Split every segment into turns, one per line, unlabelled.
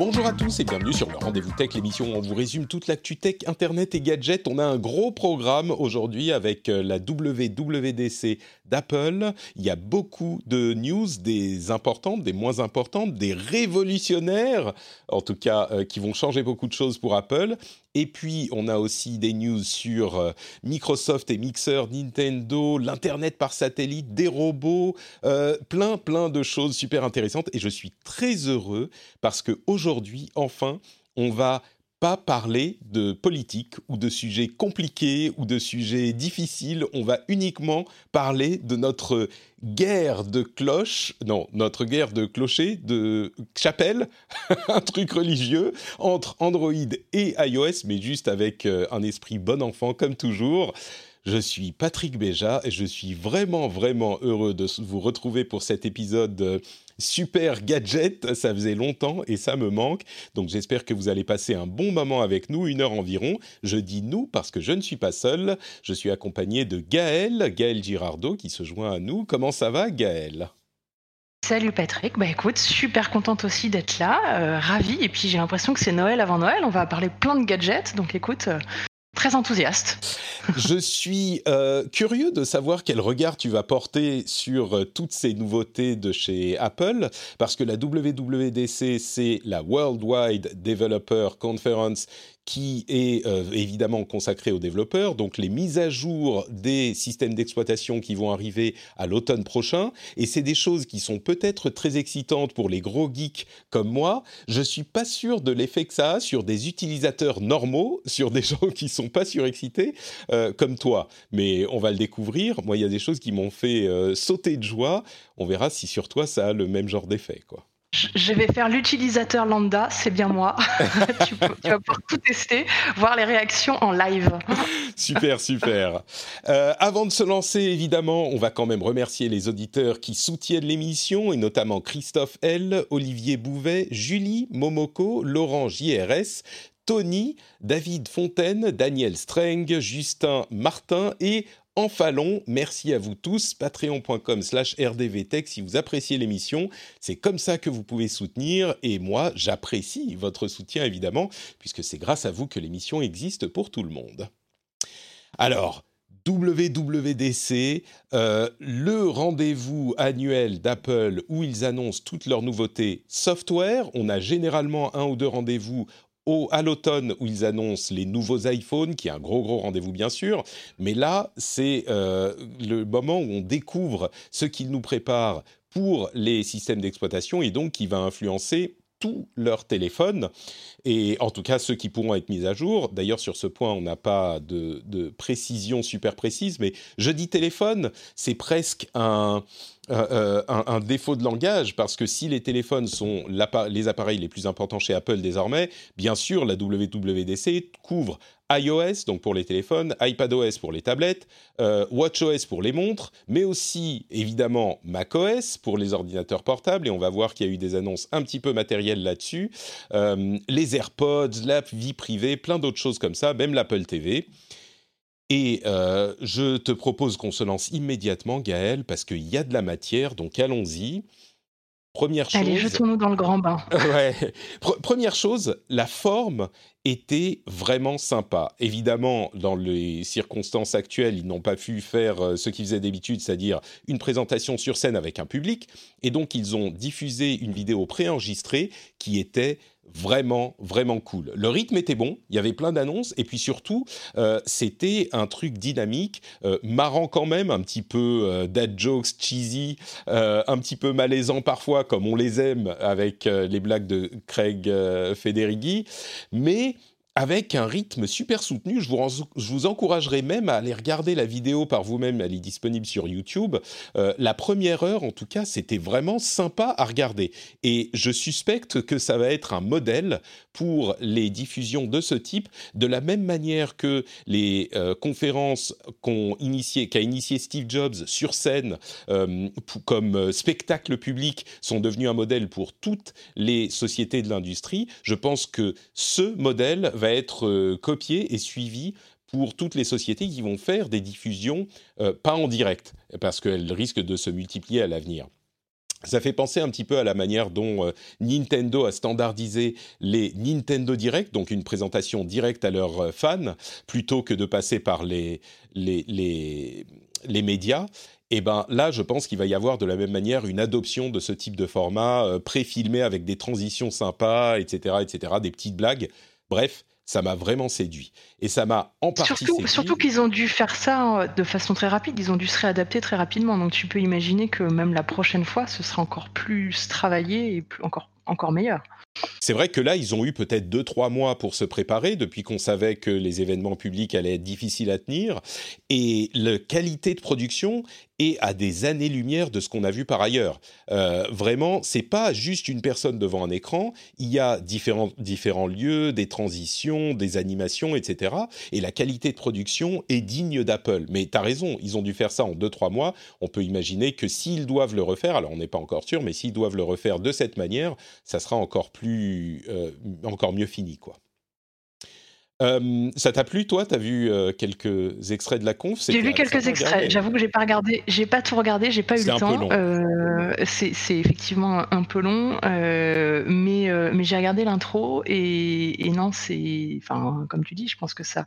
Bonjour à tous et bienvenue sur le Rendez-vous Tech, l'émission où on vous résume toute l'actu tech, internet et gadgets. On a un gros programme aujourd'hui avec euh, la WWDC d'Apple. Il y a beaucoup de news, des importantes, des moins importantes, des révolutionnaires, en tout cas, euh, qui vont changer beaucoup de choses pour Apple. Et puis, on a aussi des news sur euh, Microsoft et Mixer, Nintendo, l'Internet par satellite, des robots, euh, plein, plein de choses super intéressantes. Et je suis très heureux parce qu'aujourd'hui, enfin, on va pas parler de politique ou de sujets compliqués ou de sujets difficiles. On va uniquement parler de notre guerre de cloches, non, notre guerre de clochers, de chapelle, un truc religieux entre Android et iOS, mais juste avec euh, un esprit bon enfant comme toujours. Je suis Patrick Béja et je suis vraiment, vraiment heureux de vous retrouver pour cet épisode euh, super gadget. Ça faisait longtemps et ça me manque. Donc j'espère que vous allez passer un bon moment avec nous, une heure environ. Je dis nous parce que je ne suis pas seul. Je suis accompagné de Gaël, Gaël Girardot qui se joint à nous. Comment ça va Gaël?
Salut Patrick, bah super contente aussi d'être là, euh, ravie, et puis j'ai l'impression que c'est Noël avant Noël, on va parler plein de gadgets, donc écoute, euh, très enthousiaste.
Je suis euh, curieux de savoir quel regard tu vas porter sur euh, toutes ces nouveautés de chez Apple, parce que la WWDC, c'est la Worldwide Developer Conference qui est euh, évidemment consacrée aux développeurs, donc les mises à jour des systèmes d'exploitation qui vont arriver à l'automne prochain, et c'est des choses qui sont peut-être très excitantes pour les gros geeks comme moi. Je suis pas sûr de l'effet que ça a sur des utilisateurs normaux, sur des gens qui sont pas surexcités euh, comme toi. Mais on va le découvrir. Moi, il y a des choses qui m'ont fait euh, sauter de joie. On verra si sur toi ça a le même genre d'effet, quoi.
Je vais faire l'utilisateur lambda, c'est bien moi. tu, peux- tu vas pouvoir tout tester, voir les réactions en live.
Super, super. Euh, avant de se lancer, évidemment, on va quand même remercier les auditeurs qui soutiennent l'émission, et notamment Christophe L, Olivier Bouvet, Julie Momoko, Laurent JRS, Tony, David Fontaine, Daniel Streng, Justin Martin et Enfalon. Merci à vous tous. Patreon.com slash rdvtech si vous appréciez l'émission. C'est comme ça que vous pouvez soutenir. Et moi, j'apprécie votre soutien, évidemment, puisque c'est grâce à vous que l'émission existe pour tout le monde. Alors, WWDC, euh, le rendez-vous annuel d'Apple où ils annoncent toutes leurs nouveautés software. On a généralement un ou deux rendez-vous au, à l'automne où ils annoncent les nouveaux iPhones, qui est un gros gros rendez-vous bien sûr. Mais là, c'est euh, le moment où on découvre ce qu'ils nous préparent pour les systèmes d'exploitation et donc qui va influencer tous leurs téléphones, et en tout cas ceux qui pourront être mis à jour. D'ailleurs, sur ce point, on n'a pas de, de précision super précise, mais je dis téléphone, c'est presque un, euh, euh, un, défaut de langage, parce que si les téléphones sont les appareils les plus importants chez Apple désormais, bien sûr, la WWDC couvre iOS, donc pour les téléphones, iPadOS pour les tablettes, euh, WatchOS pour les montres, mais aussi évidemment macOS pour les ordinateurs portables, et on va voir qu'il y a eu des annonces un petit peu matérielles là-dessus, les AirPods, la vie privée, plein d'autres choses comme ça, même l'Apple TV. Et euh, je te propose qu'on se lance immédiatement, Gaël, parce qu'il y a de la matière, donc allons-y. Première chose.
Allez, jetons-nous dans le grand bain.
Ouais. Pre- première chose, la forme était vraiment sympa. Évidemment, dans les circonstances actuelles, ils n'ont pas pu faire euh, ce qu'ils faisaient d'habitude, c'est-à-dire une présentation sur scène avec un public. Et donc, ils ont diffusé une vidéo préenregistrée qui était vraiment, vraiment cool. Le rythme était bon, il y avait plein d'annonces, et puis surtout, euh, c'était un truc dynamique, euh, marrant quand même, un petit peu euh, dad jokes, cheesy, un petit peu malaisant parfois, comme on les aime avec les blagues de Craig Federighi, mais avec un rythme super soutenu. Je vous, je encouragerai même à aller regarder la vidéo par vous-même, elle est disponible sur YouTube. Euh, la première heure, en tout cas, c'était vraiment sympa à regarder. Et je suspecte que ça va être un modèle pour les diffusions de ce type, de la même manière que les euh, conférences qu'a initié, Steve Jobs sur scène euh, comme spectacle public sont devenus un modèle pour toutes les sociétés de l'industrie. Je pense que ce modèle va être euh, copié et suivi pour toutes les sociétés qui vont faire des diffusions euh, pas en direct, parce qu'elles risquent de se multiplier à l'avenir. Ça fait penser un petit peu à la manière dont euh, Nintendo a standardisé les Nintendo Direct, donc une présentation directe à leurs fans, plutôt que de passer par les, les, les, les médias. Et eh ben là, je pense qu'il va y avoir de la même manière une adoption de ce type de format pré-filmé avec des transitions sympas, etc., etc., des petites blagues. Bref, ça m'a vraiment séduit. Et ça m'a en partie
surtout,
séduit.
Surtout qu'ils ont dû faire ça euh, de façon très rapide, ils ont dû se réadapter très rapidement. Donc tu peux imaginer que même la prochaine fois, ce sera encore plus travaillé et plus, encore, encore meilleur.
C'est vrai que là, ils ont eu peut-être deux, trois mois pour se préparer depuis qu'on savait que les événements publics allaient être difficiles à tenir. Et la qualité de production est à des années-lumière de ce qu'on a vu par ailleurs. Euh, vraiment, c'est pas juste une personne devant un écran. Il y a différents, différents lieux, des transitions, des animations, etc. Et la qualité de production est digne d'Apple. Mais tu as raison, ils ont dû faire ça en deux, trois mois. On peut imaginer que s'ils doivent le refaire, alors on n'est pas encore sûr, mais s'ils doivent le refaire de cette manière, ça sera encore plus, euh, encore mieux fini, quoi. Euh, ça t'a plu, toi? T'as vu euh, quelques extraits de la conf?
J'ai vu quelques extraits. J'avoue que j'ai pas regardé, j'ai pas tout regardé, j'ai pas eu le temps. Euh, c'est effectivement un peu long, mais mais j'ai regardé l'intro et, et, non, c'est, enfin, comme tu dis, je pense que ça,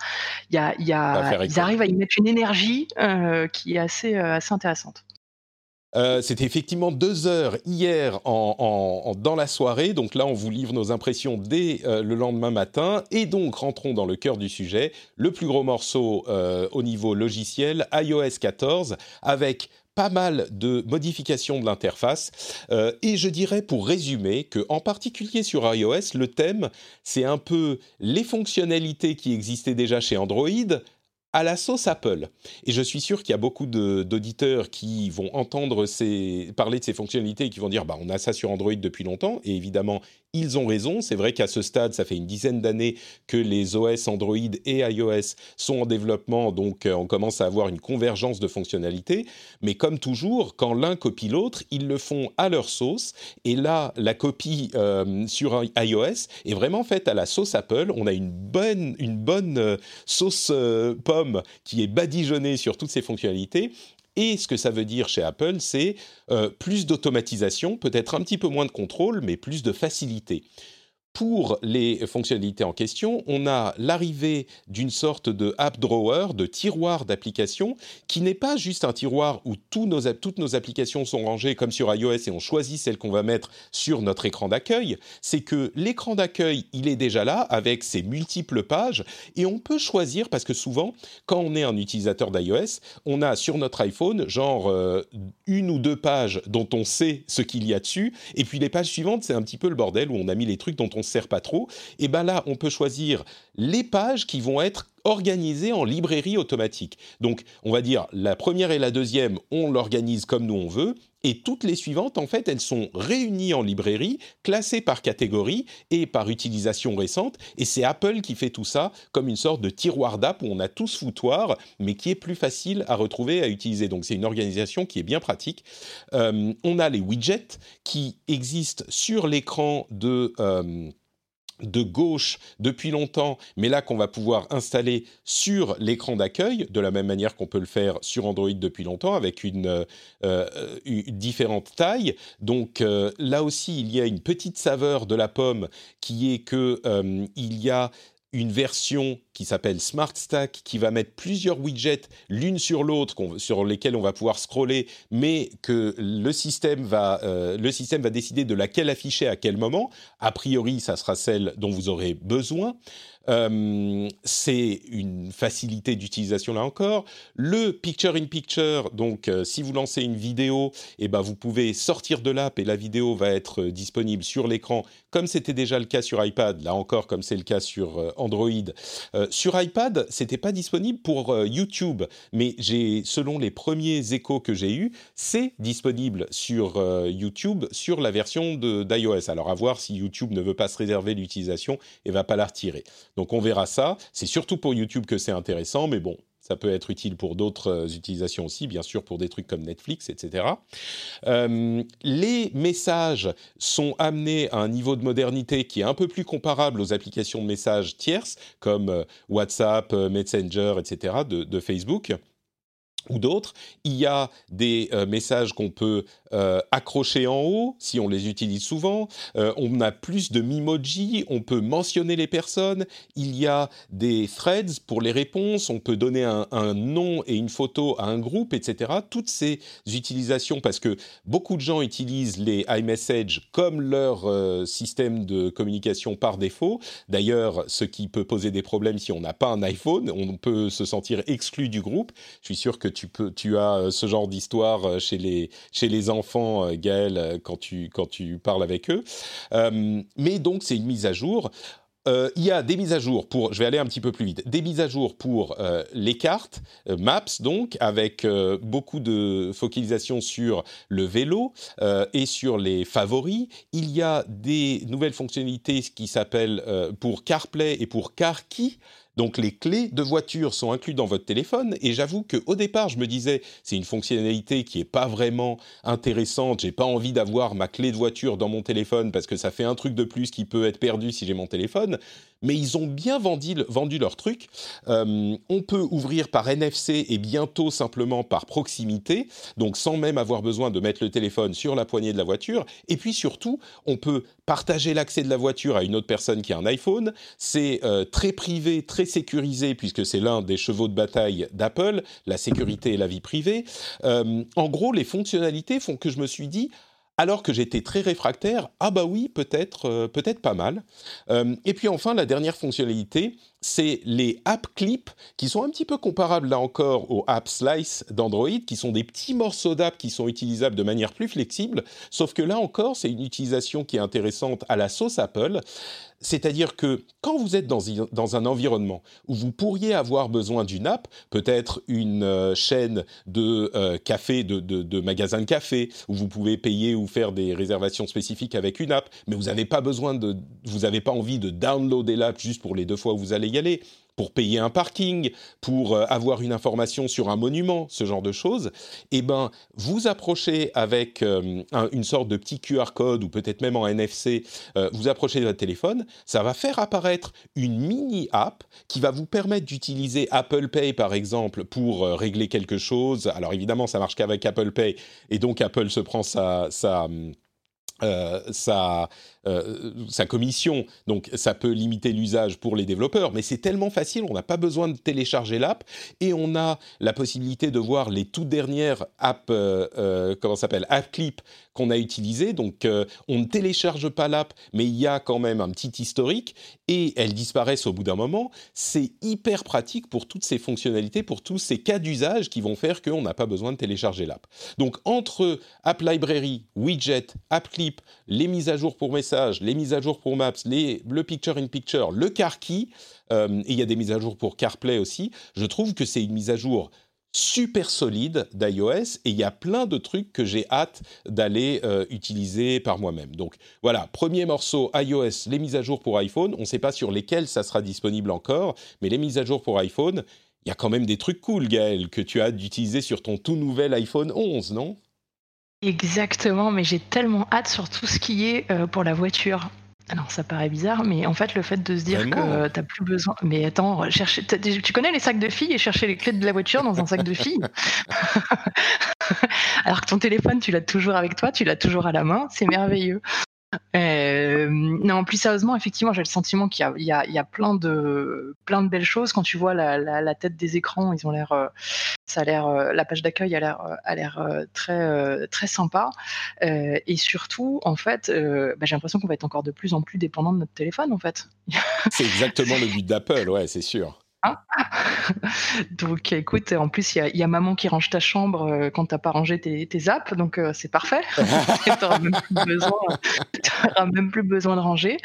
il y a, y a ils arrivent à y mettre une énergie qui est assez assez intéressante.
Euh, c'était effectivement deux heures hier dans la soirée. Donc là, on vous livre nos impressions dès euh, le lendemain matin. Et donc, rentrons dans le cœur du sujet. Le plus gros morceau euh, au niveau logiciel, iOS 14, avec pas mal de modifications de l'interface. et je dirais, pour résumer, que en particulier sur iOS, le thème, c'est un peu les fonctionnalités qui existaient déjà chez Android à la sauce Apple. Et je suis sûr qu'il y a beaucoup d'auditeurs qui vont entendre parler de ces fonctionnalités et qui vont dire bah, on a ça sur Android depuis longtemps. Et évidemment, ils ont raison. C'est vrai qu'à ce stade, ça fait une dizaine d'années que les OS Android et iOS sont en développement, donc euh, on commence à avoir une convergence de fonctionnalités. Mais comme toujours, quand l'un copie l'autre, ils le font à leur sauce. Et là, la copie euh, sur iOS est vraiment faite à la sauce Apple. On a une bonne, une bonne euh, sauce pomme qui est badigeonnée sur toutes ces fonctionnalités. Et ce que ça veut dire chez Apple, c'est euh, plus d'automatisation, peut-être un petit peu moins de contrôle, mais plus de facilité pour les fonctionnalités en question, on a l'arrivée d'une sorte de app drawer, de tiroir d'applications, qui n'est pas juste un tiroir où toutes nos applications sont rangées comme sur iOS et on choisit celle qu'on va mettre sur notre écran d'accueil. C'est que l'écran d'accueil, il est déjà là avec ses multiples pages et on peut choisir parce que souvent, quand on est un utilisateur d'iOS, on a sur notre iPhone genre euh, une ou deux pages dont on sait ce qu'il y a dessus et puis les pages suivantes, c'est un petit peu le bordel où on a mis les trucs dont on sert pas trop, et ben là, on peut choisir les pages qui vont être organisées en librairie automatique. Donc, on va dire la première et la deuxième, on l'organise comme nous on veut, et toutes les suivantes, en fait, elles sont réunies en librairie, classées par catégorie et par utilisation récente. Et c'est Apple qui fait tout ça comme une sorte de tiroir d'app où on a tous foutoir, mais qui est plus facile à retrouver et à utiliser. Donc c'est une organisation qui est bien pratique. Euh, on a les widgets qui existent sur l'écran de... Euh, de gauche depuis longtemps, mais là qu'on va pouvoir installer sur l'écran d'accueil, de la même manière qu'on peut le faire sur Android depuis longtemps, avec une, euh, euh, différente taille. Donc euh, là aussi, il y a une petite saveur de la pomme qui est que y a une version qui s'appelle Smart Stack, qui va mettre plusieurs widgets l'une sur l'autre, sur lesquels on va pouvoir scroller, mais que le système va, euh, le système va décider de laquelle afficher à quel moment. A priori, ça sera celle dont vous aurez besoin. Euh, c'est une facilité d'utilisation là encore. Le picture in picture, donc euh, si vous lancez une vidéo, eh ben vous pouvez sortir de l'app et la vidéo va être disponible sur l'écran, comme c'était déjà le cas sur iPad. Là encore, comme c'est le cas sur Android. Sur iPad, c'était pas disponible pour YouTube, mais selon les premiers échos que j'ai eus, c'est disponible sur YouTube sur la version d'iOS. Alors à voir si YouTube ne veut pas se réserver l'utilisation et va pas la retirer. Donc on verra ça. C'est surtout pour YouTube que c'est intéressant, mais bon, ça peut être utile pour d'autres euh, utilisations aussi, bien sûr pour des trucs comme Netflix, etc. Euh, les messages sont amenés à un niveau de modernité qui est un peu plus comparable aux applications de messages tierces, comme euh, WhatsApp, Messenger, etc. de Facebook ou d'autres. Il y a des messages qu'on peut euh, accrochés en haut, si on les utilise souvent. Euh, on a plus de Mimoji, on peut mentionner les personnes. Il y a des threads pour les réponses, on peut donner un, nom et une photo à un groupe, etc. Toutes ces utilisations, parce que beaucoup de gens utilisent les iMessage comme leur euh, système de communication par défaut. D'ailleurs, ce qui peut poser des problèmes si on n'a pas un iPhone, on peut se sentir exclu du groupe. Je suis sûr que tu, peux, tu as ce genre d'histoire chez les, chez les enfants euh, Gaël, euh, quand tu, quand tu parles avec eux. Euh, mais donc, c'est une mise à jour. il y a des mises à jour pour, je vais aller un petit peu plus vite, des mises à jour pour les cartes, Maps donc, avec beaucoup de focalisation sur le vélo et sur les favoris. Il y a des nouvelles fonctionnalités qui s'appellent pour CarPlay et pour CarKey. Donc les clés de voiture sont incluses dans votre téléphone et j'avoue qu'au départ je me disais c'est une fonctionnalité qui est pas vraiment intéressante, j'ai pas envie d'avoir ma clé de voiture dans mon téléphone parce que ça fait un truc de plus qui peut être perdu si j'ai mon téléphone mais ils ont bien vendu, leur truc. Euh, on peut ouvrir par NFC et bientôt simplement par proximité, donc sans même avoir besoin de mettre le téléphone sur la poignée de la voiture. Et puis surtout, on peut partager l'accès de la voiture à une autre personne qui a un iPhone. C'est euh, très privé, très sécurisé, puisque c'est l'un des chevaux de bataille d'Apple, la sécurité et la vie privée. Euh, en gros, les fonctionnalités font que je me suis dit, alors que j'étais très réfractaire, ah bah oui, peut-être, euh, peut-être pas mal. Euh, et puis enfin, la dernière fonctionnalité, c'est les app clips qui sont un petit peu comparables là encore aux app slice d'Android, qui sont des petits morceaux d'app qui sont utilisables de manière plus flexible, sauf que là encore, c'est une utilisation qui est intéressante à la sauce Apple. C'est-à-dire que quand vous êtes dans, un environnement où vous pourriez avoir besoin d'une app, peut-être une euh, chaîne de euh, café, de, de, magasins de café, où vous pouvez payer ou faire des réservations spécifiques avec une app, mais vous n'avez pas besoin de, vous n'avez pas envie de downloader l'app juste pour les deux fois où vous allez y aller pour payer un parking, pour euh, avoir une information sur un monument, ce genre de choses, eh ben, vous approchez avec euh, une sorte de petit QR code ou peut-être même en NFC, euh, vous approchez de votre téléphone, ça va faire apparaître une mini app qui va vous permettre d'utiliser Apple Pay par exemple pour régler quelque chose. Alors évidemment, ça marche qu'avec Apple Pay et donc Apple se prend sa, sa sa, euh, sa commission, donc ça peut limiter l'usage pour les développeurs, mais c'est tellement facile, on n'a pas besoin de télécharger l'app et on a la possibilité de voir les toutes dernières apps, euh, euh, comment s'appelle, app clip qu'on a utilisées. Donc on ne télécharge pas l'app, mais il y a quand même un petit historique et elles disparaissent au bout d'un moment. C'est hyper pratique pour toutes ces fonctionnalités, pour tous ces cas d'usage qui vont faire qu'on n'a pas besoin de télécharger l'app. Donc entre App Library, Widget, App Clip, les mises à jour pour messages, les mises à jour pour Maps, les, le Picture in Picture, le Car Key, euh, et il y a des mises à jour pour CarPlay aussi. Je trouve que c'est une mise à jour super solide d'iOS et il y a plein de trucs que j'ai hâte d'aller euh, utiliser par moi-même. Donc voilà, premier morceau iOS, les mises à jour pour iPhone. On ne sait pas sur lesquelles ça sera disponible encore, mais les mises à jour pour iPhone, il y a quand même des trucs cool, Gaël, que tu as d'utiliser sur ton tout nouvel iPhone 11, non?
Exactement, mais j'ai tellement hâte sur tout ce qui est euh, pour la voiture. Alors ça paraît bizarre, mais en fait le fait de se dire que t'as plus besoin. Mais attends, chercher, tu connais les sacs de filles et chercher les clés de la voiture dans un sac de filles? Alors que ton téléphone, tu l'as toujours avec toi, tu l'as toujours à la main, c'est merveilleux. Euh, non, plus sérieusement, effectivement, j'ai le sentiment qu'il y, y, a, plein de belles choses. Quand tu vois la, tête des écrans, ils ont l'air, euh, ça a l'air, euh, la page d'accueil a l'air, l'air très très sympa. et surtout, en fait, bah, j'ai l'impression qu'on va être encore de plus en plus dépendant de notre téléphone, en fait.
c'est exactement le but d'Apple, ouais, c'est sûr. Hein
donc écoute, en plus il y, a maman qui range ta chambre euh, quand t'as pas rangé tes, apps, donc euh, c'est parfait. t'auras même, même plus besoin de ranger.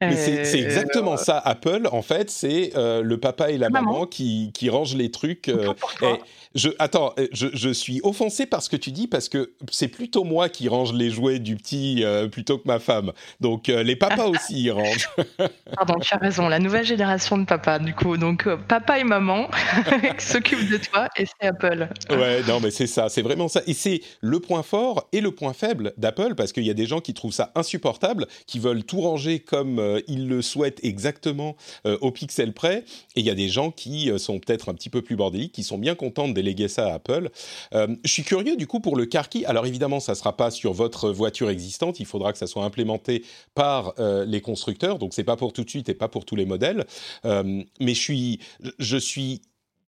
Mais c'est exactement euh, ça, Apple, en fait, c'est euh, le papa et la maman, qui, qui, rangent les trucs. Euh, je, attends, je, je, suis offensé par ce que tu dis, parce que c'est plutôt moi qui range les jouets du petit plutôt que ma femme. Donc les papas aussi y rangent.
Pardon, tu as raison, la nouvelle génération de papa, du coup. Donc papa et maman s'occupent de toi et c'est Apple.
Ouais, non, mais c'est ça, c'est vraiment ça. Et c'est le point fort et le point faible d'Apple, parce qu'il y a des gens qui trouvent ça insupportable, qui veulent tout ranger comme euh, ils le souhaitent exactement euh, au pixel près. Et il y a des gens qui euh, sont peut-être un petit peu plus bordéliques, qui sont bien contents de déléguer ça à Apple. je suis curieux du coup pour le car key. Alors évidemment, ça ne sera pas sur votre voiture existante. Il faudra que ça soit implémenté par les constructeurs. Donc c'est pas pour tout de suite et pas pour tous les modèles. mais je suis, je suis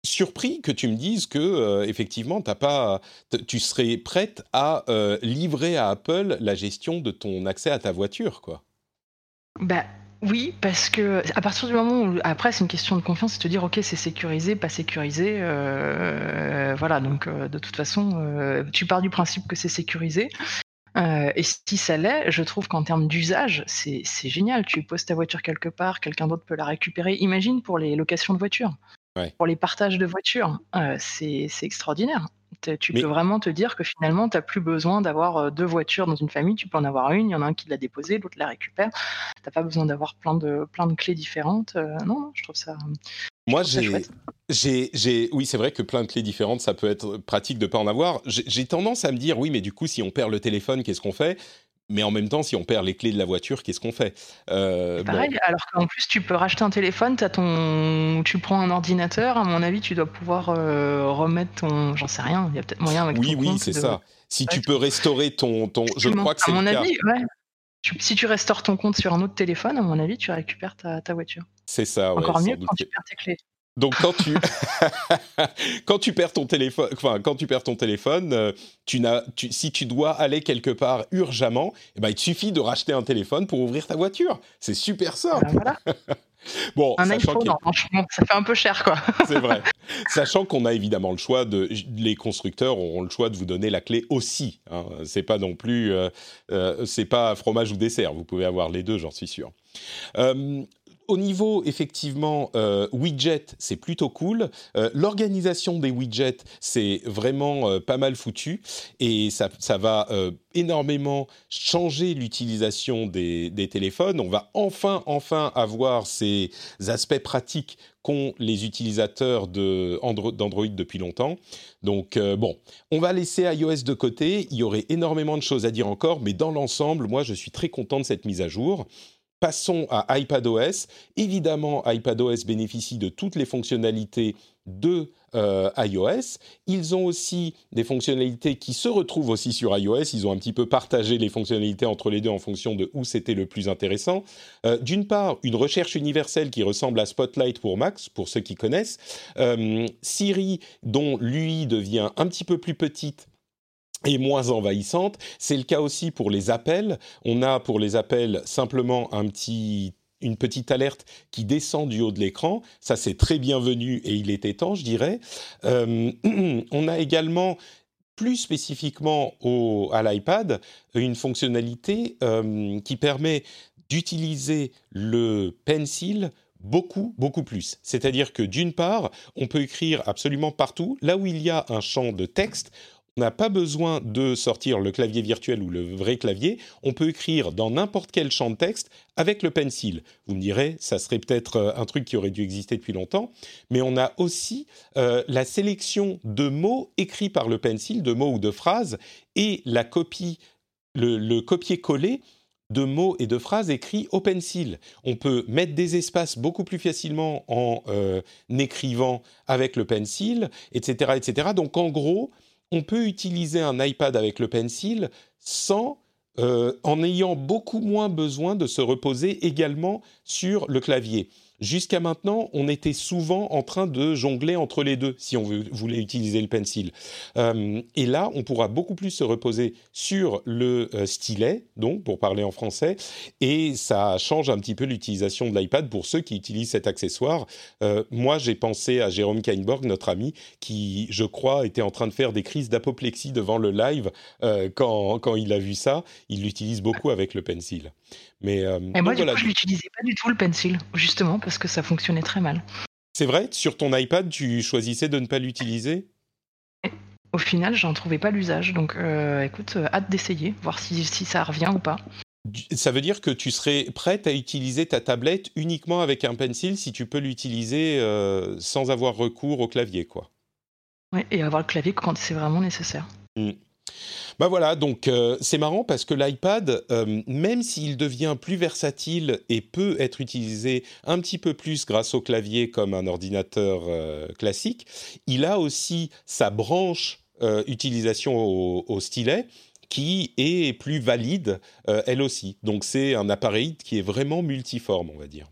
surpris que tu me dises que effectivement t'as pas, tu serais prête à livrer à Apple la gestion de ton accès à ta voiture, quoi.
Bah oui, parce que à partir du moment où après c'est une question de confiance, c'est de te dire ok c'est sécurisé, pas sécurisé, euh, voilà donc euh, de toute façon euh, tu pars du principe que c'est sécurisé. et si ça l'est, je trouve qu'en termes d'usage, c'est génial. Tu poses ta voiture quelque part, quelqu'un d'autre peut la récupérer. Imagine pour les locations de voitures, pour les partages de voitures, c'est extraordinaire. Tu peux vraiment te dire que finalement, tu n'as plus besoin d'avoir deux voitures dans une famille. Tu peux en avoir une, il y en a un qui l'a déposée, l'autre la récupère. Tu n'as pas besoin d'avoir plein de, plein de clés différentes. non, je trouve ça.
Moi, j'ai, j'ai, oui, c'est vrai que plein de clés différentes, ça peut être pratique de pas en avoir. J'ai tendance à me dire, oui, mais du coup, si on perd le téléphone, qu'est-ce qu'on fait? Mais en même temps, si on perd les clés de la voiture, qu'est-ce qu'on fait?
Euh, Pareil, alors qu'en plus, tu peux racheter un téléphone, as ton... tu prends un ordinateur, à mon avis, tu dois pouvoir euh, remettre ton. J'en sais rien, il y a peut-être moyen avec
Oui, oui, c'est ça. Si tu peux restaurer ton. ton... Je crois que c'est.
À mon avis, ouais. si tu restaures ton compte sur un autre téléphone, à mon avis, tu récupères ta, ta voiture.
C'est ça,
ouais, Encore mieux quand tu perds tes clés.
Donc quand tu quand tu perds ton téléphone, enfin quand tu perds ton téléphone, euh, tu n'as, si tu dois aller quelque part urgemment, eh ben, il te suffit de racheter un téléphone pour ouvrir ta voiture. C'est super simple. Ben voilà.
bon, un iPhone, franchement, ça fait un peu cher, quoi.
c'est vrai. Sachant qu'on a évidemment le choix de, les constructeurs auront le choix de vous donner la clé aussi. Hein. C'est pas non plus, euh, euh, c'est pas fromage ou dessert. Vous pouvez avoir les deux, j'en suis sûr. Euh, au niveau effectivement euh, widget, c'est plutôt cool. Euh, l'organisation des widgets, c'est vraiment euh, pas mal foutu et ça, va énormément changer l'utilisation des, téléphones. On va enfin, enfin avoir ces aspects pratiques qu'ont les utilisateurs d'Android depuis longtemps. Donc bon, on va laisser iOS de côté. Il y aurait énormément de choses à dire encore, mais dans l'ensemble, moi, je suis très content de cette mise à jour. Passons à iPadOS. Évidemment, iPadOS bénéficie de toutes les fonctionnalités de euh, iOS. Ils ont aussi des fonctionnalités qui se retrouvent aussi sur iOS. Ils ont un petit peu partagé les fonctionnalités entre les deux en fonction de où c'était le plus intéressant. Euh, d'une part, une recherche universelle qui ressemble à Spotlight pour Max, pour ceux qui connaissent. Euh, Siri, dont l'UI devient un petit peu plus petite et moins envahissante. C'est le cas aussi pour les appels. On a pour les appels simplement une petite alerte qui descend du haut de l'écran. Ça, c'est très bienvenu et il était temps, je dirais. Euh, on a également plus spécifiquement au, à l'iPad, une fonctionnalité euh, qui permet d'utiliser le pencil beaucoup, beaucoup plus. C'est-à-dire que d'une part, on peut écrire absolument partout. Là où il y a un champ de texte, n'a pas besoin de sortir le clavier virtuel ou le vrai clavier. On peut écrire dans n'importe quel champ de texte avec le pencil. Vous me direz, ça serait peut-être euh, un truc qui aurait dû exister depuis longtemps, mais on a aussi euh, la sélection de mots écrits par le pencil, de mots ou de phrases, et la copie, le, copier-coller de mots et de phrases écrits au pencil. On peut mettre des espaces beaucoup plus facilement en euh, écrivant avec le pencil, etc., etc. Donc en gros, on peut utiliser un iPad avec le pencil sans en ayant beaucoup moins besoin de se reposer également sur le clavier. Jusqu'à maintenant, on était souvent en train de jongler entre les deux si on voulait utiliser le pencil. Euh, et là, on pourra beaucoup plus se reposer sur le euh, stylet, donc pour parler en français, et ça change un petit peu l'utilisation de l'iPad pour ceux qui utilisent cet accessoire. Euh, moi, j'ai pensé à Jérôme Kainborg, notre ami, qui, je crois, était en train de faire des crises d'apoplexie devant le live quand, quand il a vu ça. Il l'utilise beaucoup avec le pencil. Mais,
euh, Et moi, du coup, je n'utilisais pas du tout le pencil, justement, parce que ça fonctionnait très mal.
C'est vrai Sur ton iPad, tu choisissais de ne pas l'utiliser?
Au final, j'en trouvais pas l'usage. Donc, euh, écoute, euh, hâte d'essayer, voir si, si ça revient ou pas.
Ça veut dire que tu serais prête à utiliser ta tablette uniquement avec un pencil si tu peux l'utiliser sans avoir recours au clavier, quoi?
Oui, et avoir le clavier quand c'est vraiment nécessaire.
Mmh. Bah voilà, donc euh, c'est marrant parce que l'iPad, euh, même s'il devient plus versatile et peut être utilisé un petit peu plus grâce au clavier comme un ordinateur euh, classique, il a aussi sa branche utilisation au, stylet qui est plus valide elle aussi. Donc c'est un appareil qui est vraiment multiforme, on va dire.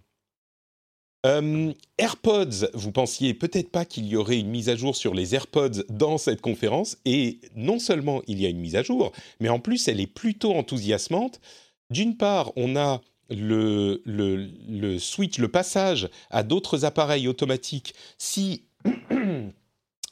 Euh, AirPods, vous pensiez peut-être pas qu'il y aurait une mise à jour sur les AirPods dans cette conférence, et non seulement il y a une mise à jour, mais en plus elle est plutôt enthousiasmante. D'une part, on a le, le, le switch, le passage à d'autres appareils automatiques si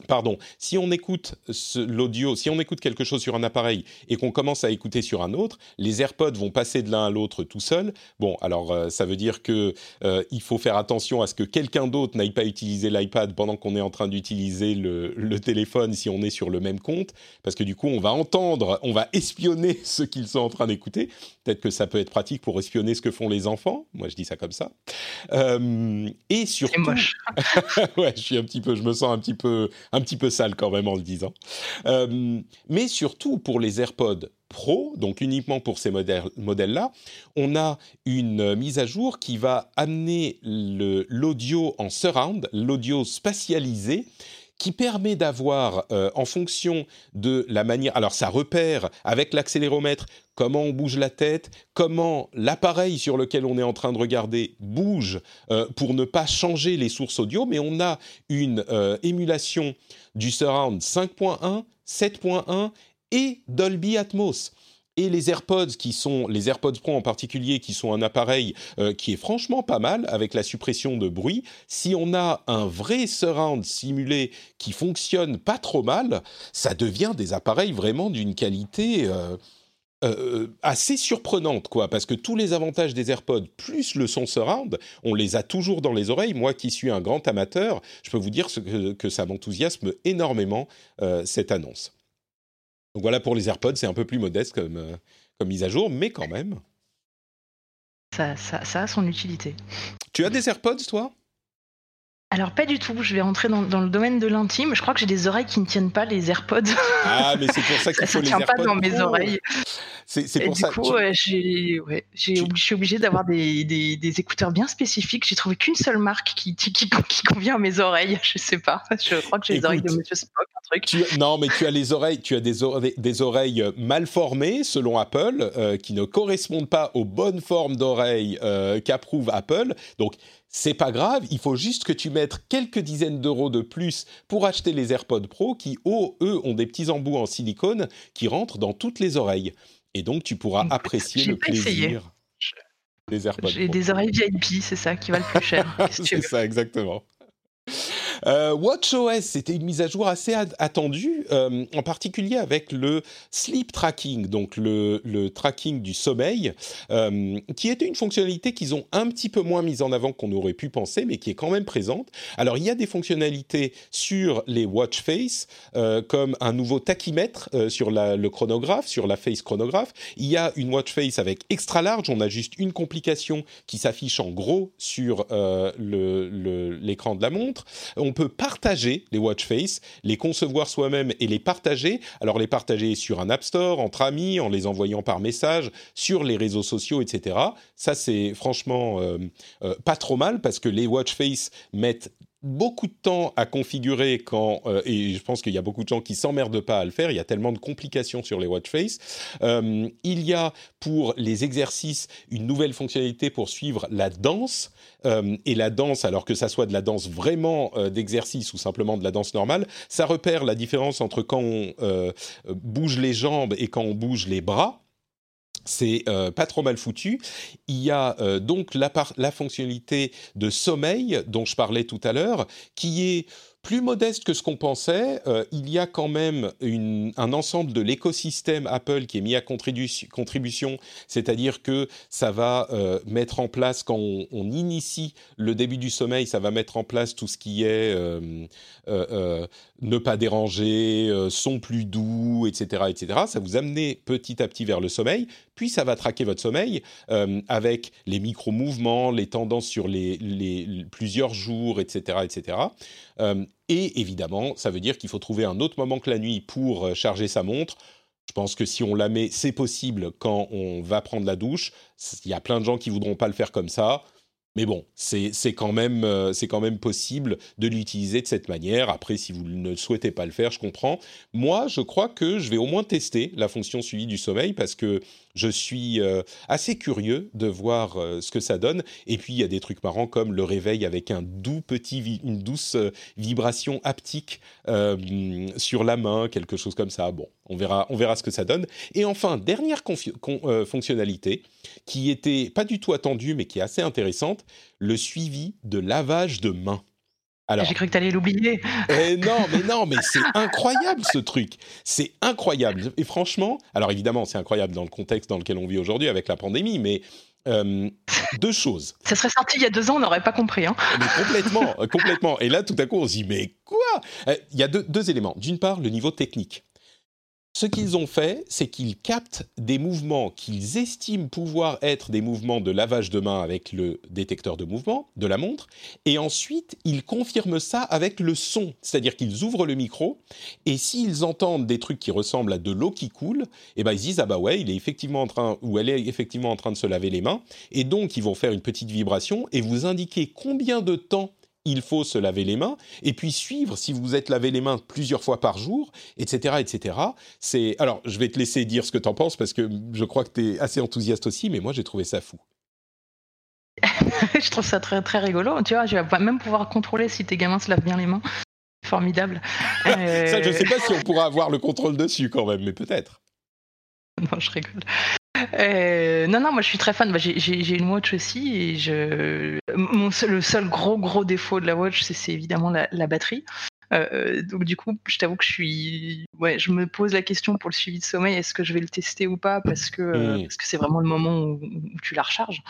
Pardon, si on écoute l'audio, si on écoute quelque chose sur un appareil et qu'on commence à écouter sur un autre, les AirPods vont passer de l'un à l'autre tout seul. Bon, alors euh, ça veut dire que euh, il faut faire attention à ce que quelqu'un d'autre n'aille pas utiliser l'iPad pendant qu'on est en train d'utiliser le, le, téléphone si on est sur le même compte, parce que du coup on va entendre, on va espionner ce qu'ils sont en train d'écouter. Peut-être que ça peut être pratique pour espionner ce que font les enfants. Moi je dis ça comme ça. Euh, et surtout,
moche.
ouais, je suis un petit peu, je me sens un petit peu un petit peu sale quand même en le disant. Euh, mais surtout pour les AirPods Pro, donc uniquement pour ces modèles-là, on a une mise à jour qui va amener l'audio en surround, l'audio spatialisé, qui permet d'avoir, euh, en fonction de la manière, alors ça repère avec l'accéléromètre comment on bouge la tête, comment l'appareil sur lequel on est en train de regarder bouge euh, pour ne pas changer les sources audio, mais on a une euh, émulation du surround 5.1, 7.1 et Dolby Atmos et les AirPods qui sont les AirPods Pro en particulier qui sont un appareil euh, qui est franchement pas mal avec la suppression de bruit si on a un vrai surround simulé qui fonctionne pas trop mal ça devient des appareils vraiment d'une qualité euh, euh, assez surprenante, quoi, parce que tous les avantages des AirPods, plus le son surround, on les a toujours dans les oreilles. Moi qui suis un grand amateur, je peux vous dire que, que ça m'enthousiasme énormément, cette annonce. Donc voilà pour les AirPods, c'est un peu plus modeste comme, euh, comme mise à jour, mais quand même.
Ça, ça, ça a son utilité.
Tu as des AirPods, toi?
Alors pas du tout, je vais rentrer dans, le domaine de l'intime. Je crois que j'ai des oreilles qui ne tiennent pas les AirPods.
Ah, mais c'est pour ça qu'il faut les AirPods.
Ça tient pas dans mes oreilles.
C'est pour
du
ça.
Du coup, j'ai, ouais, je suis obligée d'avoir des, des, des, écouteurs bien spécifiques. J'ai trouvé qu'une seule marque qui, qui, qui, convient à mes oreilles. Je sais pas. Je crois que j'ai les oreilles de Monsieur Spock, un truc.
Tu, non, mais tu as les oreilles, tu as des, oreilles, des oreilles mal formées selon Apple, euh, qui ne correspondent pas aux bonnes formes d'oreilles euh, qu'approuve Apple. Donc c'est pas grave, il faut juste que tu mettes quelques dizaines d'euros de plus pour acheter les AirPods Pro qui, oh, eux, ont des petits embouts en silicone qui rentrent dans toutes les oreilles. Et donc, tu pourras apprécier le plaisir des AirPods
J'ai des oreilles VIP, c'est ça qui va le plus cher.
c'est ça, exactement. Euh, WatchOS, c'était une mise à jour assez attendue, euh, en particulier avec le sleep tracking, donc le, tracking du sommeil, euh, qui était une fonctionnalité qu'ils ont un petit peu moins mise en avant qu'on aurait pu penser, mais qui est quand même présente. Alors, il y a des fonctionnalités sur les watch face, comme un nouveau tachymètre sur le chronographe, sur la face chronographe. Il y a une watch face avec extra large, on a juste une complication qui s'affiche en gros sur l'écran de la montre. On peut partager les watch face, les concevoir soi-même et les partager. Alors les partager sur un App Store, entre amis, en les envoyant par message, sur les réseaux sociaux, etc. Ça c'est franchement euh, euh, pas trop mal parce que les watch face mettent beaucoup de temps à configurer quand euh, et je pense qu'il y a beaucoup de gens qui s'emmerdent pas à le faire. Il y a tellement de complications sur les watch face. Euh, il y a pour les exercices une nouvelle fonctionnalité pour suivre la danse euh, et la danse, alors que ça soit de la danse vraiment d'exercice ou simplement de la danse normale, ça repère la différence entre quand on bouge les jambes et quand on bouge les bras c'est euh, pas trop mal foutu. Il y a euh, donc la, la, fonctionnalité de sommeil dont je parlais tout à l'heure, qui est plus modeste que ce qu'on pensait. Euh, il y a quand même un ensemble de l'écosystème Apple qui est mis à contribution, c'est-à-dire que ça va euh, mettre en place, quand on, initie le début du sommeil, ça va mettre en place tout ce qui est euh, ne pas déranger, son plus doux, etc., etc. Ça vous amène petit à petit vers le sommeil, puis ça va traquer votre sommeil avec les micro-mouvements, les tendances sur les, les, plusieurs jours, etc., etc. Euh, et évidemment, ça veut dire qu'il faut trouver un autre moment que la nuit pour euh, charger sa montre. Je pense que si on la met, c'est possible quand on va prendre la douche. Il y a plein de gens qui voudront pas le faire comme ça. Mais bon, c'est quand, même, euh, quand même possible de l'utiliser de cette manière. Après, si vous ne souhaitez pas le faire, je comprends. Moi, je crois que je vais au moins tester la fonction suivi du sommeil parce que je suis euh, assez curieux de voir euh, ce que ça donne. Et puis, il y a des trucs marrants comme le réveil avec une douce vibration haptique sur la main, quelque chose comme ça. Bon, on verra, on verra ce que ça donne. Et enfin, dernière fonctionnalité qui était pas du tout attendue, mais qui est assez intéressante, le suivi de lavage de mains.
Alors, J'ai cru que tu allais l'oublier.
Eh non, mais non, mais c'est incroyable ce truc. C'est incroyable. Et franchement, alors évidemment, c'est incroyable dans le contexte dans lequel on vit aujourd'hui avec la pandémie, mais euh, deux choses.
Ça serait sorti il y a deux ans, on n'aurait pas compris. Hein.
Mais complètement, complètement. Et là, tout à coup, on se dit, mais quoi? Euh, Il y a deux éléments. D'une part, le niveau technique. Ce qu'ils ont fait, c'est qu'ils captent des mouvements qu'ils estiment pouvoir être des mouvements de lavage de main avec le détecteur de mouvement de la montre, et ensuite ils confirment ça avec le son, c'est-à-dire qu'ils ouvrent le micro, et s'ils entendent des trucs qui ressemblent à de l'eau qui coule, eh ben ils disent ah bah ouais, il est effectivement en train ou elle est effectivement en train de se laver les mains, et donc ils vont faire une petite vibration et vous indiquer combien de temps il faut se laver les mains, et puis suivre si vous êtes lavé les mains plusieurs fois par jour, etc., etc. C'est alors, je vais te laisser dire ce que tu en penses parce que je crois que tu es assez enthousiaste aussi, mais moi j'ai trouvé ça fou.
je trouve ça très très rigolo. Tu vois, je vais même pouvoir contrôler si tes gamins se lavent bien les mains. Formidable.
ça, je sais pas si on pourra avoir le contrôle dessus quand même, mais peut-être.
Non, je rigole. Euh, non, non, moi je suis très fan. Bah, j'ai une watch aussi et je, mon le seul gros gros défaut de la watch, c'est évidemment la, batterie. Euh, donc du coup, je t'avoue que je suis, ouais, je me pose la question pour le suivi de sommeil, est-ce que je vais le tester ou pas? Parce que euh, parce que c'est vraiment le moment où, tu la recharges.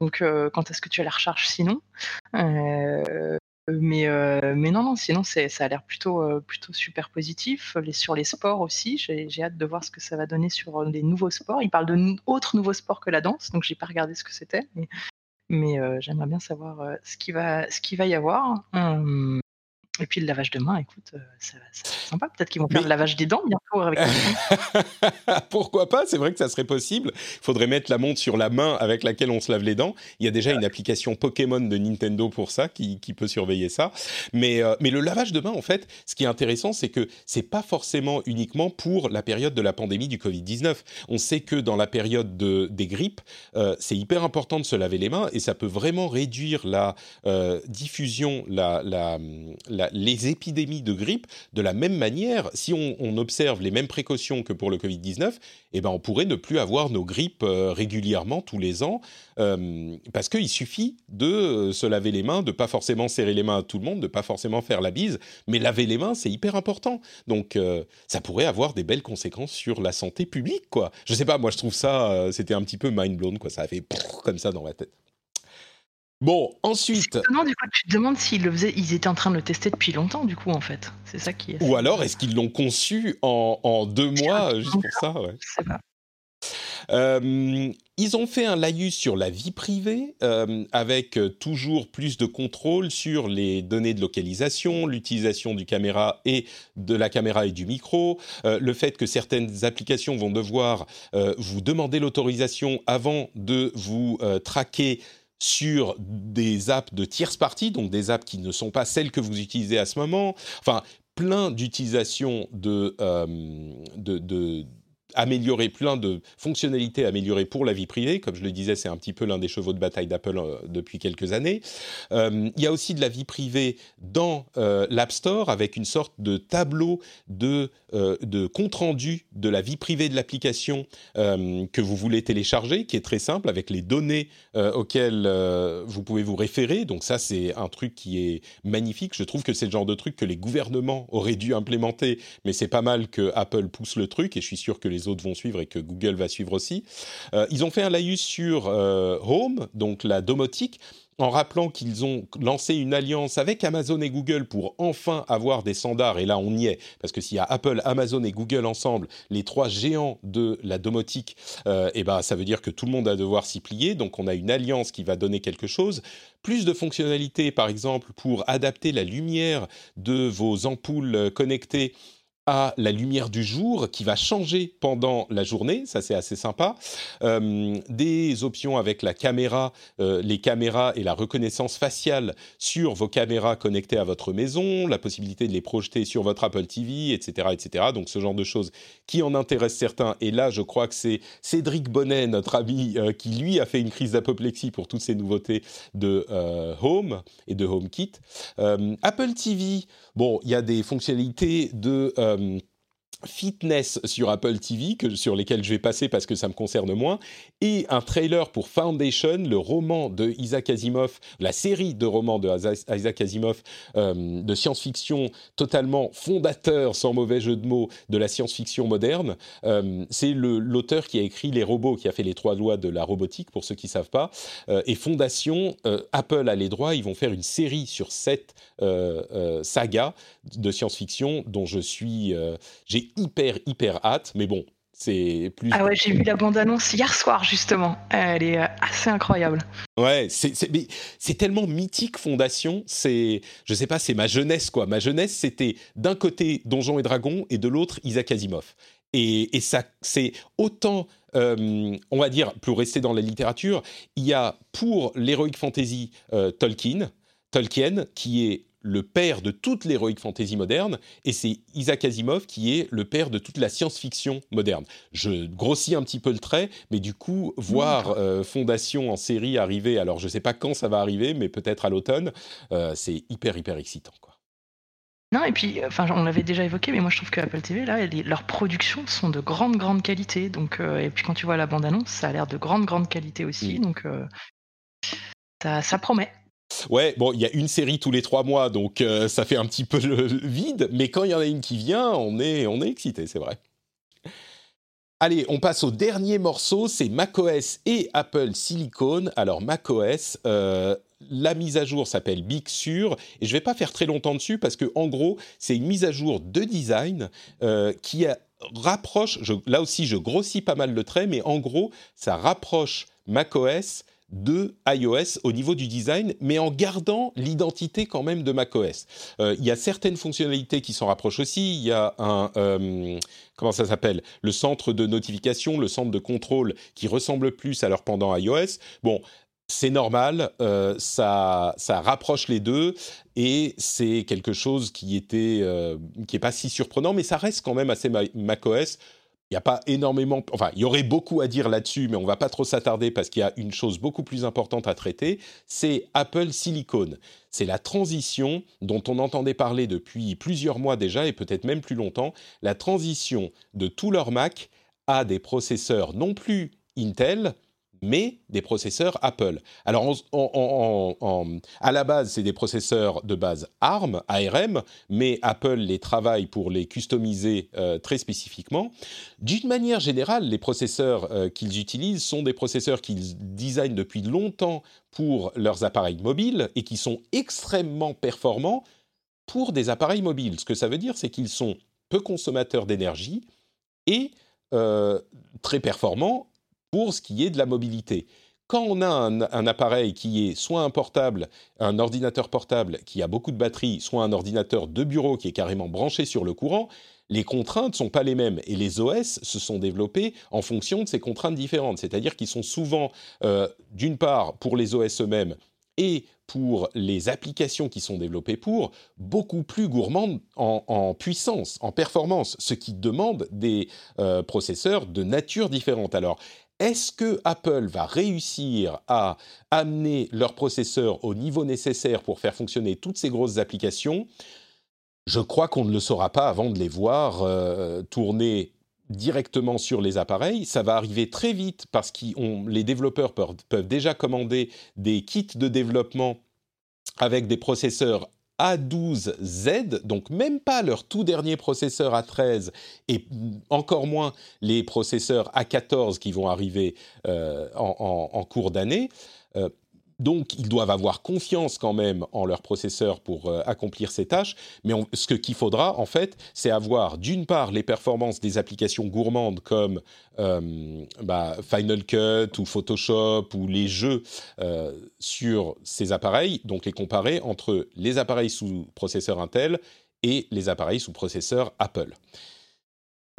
Donc quand est-ce que tu la recharges sinon? Mais, euh, mais non, non, sinon ça a l'air plutôt, euh, plutôt super positif. Sur les sports aussi, j'ai hâte de voir ce que ça va donner sur les nouveaux sports. Il parle de autres nouveaux sports que la danse, donc j'ai pas regardé ce que c'était, mais, euh, j'aimerais bien savoir ce qu'il va, va y avoir. Hum, et puis le lavage de main, écoute, ça, ça sympa. Peut-être qu'ils vont faire le lavage des dents bientôt avec
Pourquoi pas? C'est vrai que ça serait possible. Il faudrait mettre la montre sur la main avec laquelle on se lave les dents. Il y a déjà une application Pokémon de Nintendo pour ça qui, peut surveiller ça. Mais, euh, mais le lavage de main, en fait, ce qui est intéressant, c'est que c'est pas forcément uniquement pour la période de la pandémie du Covid-19. On sait que dans la période de, des grippes, euh, c'est hyper important de se laver les mains et ça peut vraiment réduire la euh, diffusion, la, la, les épidémies de grippe de la même manière, si on, observe les mêmes précautions que pour le Covid-19, eh ben on pourrait ne plus avoir nos grippes euh, régulièrement tous les ans, euh, parce qu'il suffit de euh, se laver les mains, de pas forcément serrer les mains à tout le monde, de pas forcément faire la bise, mais laver les mains, c'est hyper important. Donc ça pourrait avoir des belles conséquences sur la santé publique, quoi. Je sais pas, moi je trouve ça, c'était un petit peu mind blown, quoi. Ça a fait comme ça dans ma tête. Bon, ensuite.
Non, du coup, tu te demandes s'ils le faisaient, ils étaient en train de le tester depuis longtemps, du coup, en fait. C'est ça qui est.
Ou alors, est-ce qu'ils l'ont conçu en, deux mois, juste pour ça ouais. sais pas. Euh, ils ont fait un laïus sur la vie privée, euh, avec toujours plus de contrôle sur les données de localisation, l'utilisation du caméra et de la caméra et du micro, euh, le fait que certaines applications vont devoir vous demander l'autorisation avant de vous traquer sur des apps de tierce partie, donc des apps qui ne sont pas celles que vous utilisez à ce moment. Enfin, plein d'utilisations de, de, de améliorer, plein de fonctionnalités améliorées pour la vie privée. Comme je le disais, c'est un petit peu l'un des chevaux de bataille d'Apple euh, depuis quelques années. Euh, il y a aussi de la vie privée dans euh, l'App Store avec une sorte de tableau de, de compte-rendu de la vie privée de l'application que vous voulez télécharger, qui est très simple, avec les données auxquelles vous pouvez vous référer. Donc ça, c'est un truc qui est magnifique. Je trouve que c'est le genre de truc que les gouvernements auraient dû implémenter, mais c'est pas mal que Apple pousse le truc, et je suis sûr que les les autres vont suivre et que Google va suivre aussi. Euh, ils ont fait un laïus sur euh, Home, donc la domotique, en rappelant qu'ils ont lancé une alliance avec Amazon et Google pour enfin avoir des standards. Et là, on y est, parce que s'il y a Apple, Amazon et Google ensemble, les trois géants de la domotique, euh, eh ben, ça veut dire que tout le monde va devoir s'y plier. Donc, on a une alliance qui va donner quelque chose. Plus de fonctionnalités, par exemple, pour adapter la lumière de vos ampoules connectées la lumière du jour qui va changer pendant la journée, ça c'est assez sympa. Euh, des options avec la caméra, euh, les caméras et la reconnaissance faciale sur vos caméras connectées à votre maison, la possibilité de les projeter sur votre Apple TV, etc., etc. Donc ce genre de choses qui en intéressent certains. Et là, je crois que c'est Cédric Bonnet, notre ami, euh, qui lui a fait une crise d'apoplexie pour toutes ces nouveautés de Home et de HomeKit. Apple TV, bon, il y a des fonctionnalités de euh, fitness sur Apple TV, que, sur lesquels je vais passer parce que ça me concerne moins, et un trailer pour Foundation, le roman de Isaac Asimov, la série de romans de Isaac Asimov euh, de science-fiction totalement fondateur, sans mauvais jeu de mots, de la science-fiction moderne. Euh, c'est l'auteur qui a écrit Les robots, qui a fait les trois lois de la robotique, pour ceux qui ne savent pas. Euh, et Fondation, Apple a les droits, ils vont faire une série sur cette saga de science-fiction dont je suis... j'ai hyper, hyper hâte, mais bon, c'est plus.
Ah ouais, j'ai vu la bande-annonce hier soir, justement. Elle est euh, assez incroyable.
Ouais, c'est tellement mythique, Fondation. C'est, je sais pas, c'est ma jeunesse, quoi. Ma jeunesse, c'était d'un côté Donjons et Dragons et de l'autre Isaac Asimov. Et, et ça, c'est autant, euh, on va dire, pour rester dans la littérature, il y a pour l'heroic fantasy euh, Tolkien, Tolkien, qui est le père de toute l'héroïque fantasy moderne, et c'est Isaac Asimov qui est le père de toute la science-fiction moderne. Je grossis un petit peu le trait, mais du coup, voir euh, Fondation en série arriver, alors je ne sais pas quand ça va arriver, mais peut-être à l'automne, euh, c'est hyper, hyper excitant. Quoi.
Non, et puis, enfin, on l'avait déjà évoqué, mais moi je trouve que Apple TV, là, leurs productions sont de grande, grande qualité. Donc, euh, et puis quand tu vois la bande-annonce, ça a l'air de grande, grande qualité aussi. Mm. Donc, ça promet.
Ouais, bon, il y a une série tous les trois mois, donc euh, ça fait un petit peu le vide, mais quand il y en a une qui vient, on est, on est excité, c'est vrai. Allez, on passe au dernier morceau, c'est macOS et Apple Silicon. Alors macOS, euh, la mise à jour s'appelle Big Sur, et je ne vais pas faire très longtemps dessus parce que en gros, c'est une mise à jour de design euh, qui rapproche. là aussi, je grossis pas mal le trait, mais en gros, ça rapproche macOS de iOS au niveau du design, mais en gardant l'identité quand même de macOS. Euh, il y a certaines fonctionnalités qui s'en rapprochent aussi. Il y a un euh, comment ça s'appelle? Le centre de notification, le centre de contrôle qui ressemble plus à leur pendant iOS. Bon. C'est normal, euh, ça, ça rapproche les deux et c'est quelque chose qui était qui est pas si surprenant, mais ça reste quand même assez macOS il n'y a pas énormément, enfin, il y aurait beaucoup à dire là-dessus, mais on va pas trop s'attarder parce qu'il y a une chose beaucoup plus importante à traiter, c'est Apple Silicon. C'est la transition dont on entendait parler depuis plusieurs mois déjà et peut-être même plus longtemps, la transition de tous leurs Mac à des processeurs non plus Intel, mais des processeurs Apple. Alors, à la base, c'est des processeurs de base ARM, ARM, mais Apple les travaille pour les customiser euh, très spécifiquement. D'une manière générale, les processeurs euh, qu'ils utilisent sont des processeurs qu'ils designent depuis longtemps pour leurs appareils mobiles et qui sont extrêmement performants pour des appareils mobiles. Ce que ça veut dire, c'est qu'ils sont peu consommateurs d'énergie et euh, très performants pour ce qui est de la mobilité. Quand on a un, appareil qui est soit un portable, un ordinateur portable qui a beaucoup de batterie, soit un ordinateur de bureau qui est carrément branché sur le courant, les contraintes sont pas les mêmes et les OS se sont développés en fonction de ces contraintes différentes. C'est-à-dire qu'ils sont souvent, euh, d'une part, pour les OS eux-mêmes et pour les applications qui sont développées pour, beaucoup plus gourmandes en, puissance, en performance, ce qui demande des euh, processeurs de nature différente. Alors, est-ce que Apple va réussir à amener leurs processeurs au niveau nécessaire pour faire fonctionner toutes ces grosses applications? Je crois qu'on ne le saura pas avant de les voir euh, tourner directement sur les appareils. Ça va arriver très vite parce que les développeurs peuvent, déjà commander des kits de développement avec des processeurs A12Z, donc même pas leur tout dernier processeur A13 et encore moins les processeurs A14 qui vont arriver euh, en, cours d'année. Donc, ils doivent avoir confiance quand même en leur processeur pour euh, accomplir ces tâches. Mais ce qu'il faudra, en fait, c'est avoir d'une part les performances des applications gourmandes comme euh, bah, Final Cut ou Photoshop ou les jeux euh, sur ces appareils, donc les comparer entre les appareils sous processeur Intel et les appareils sous processeur Apple.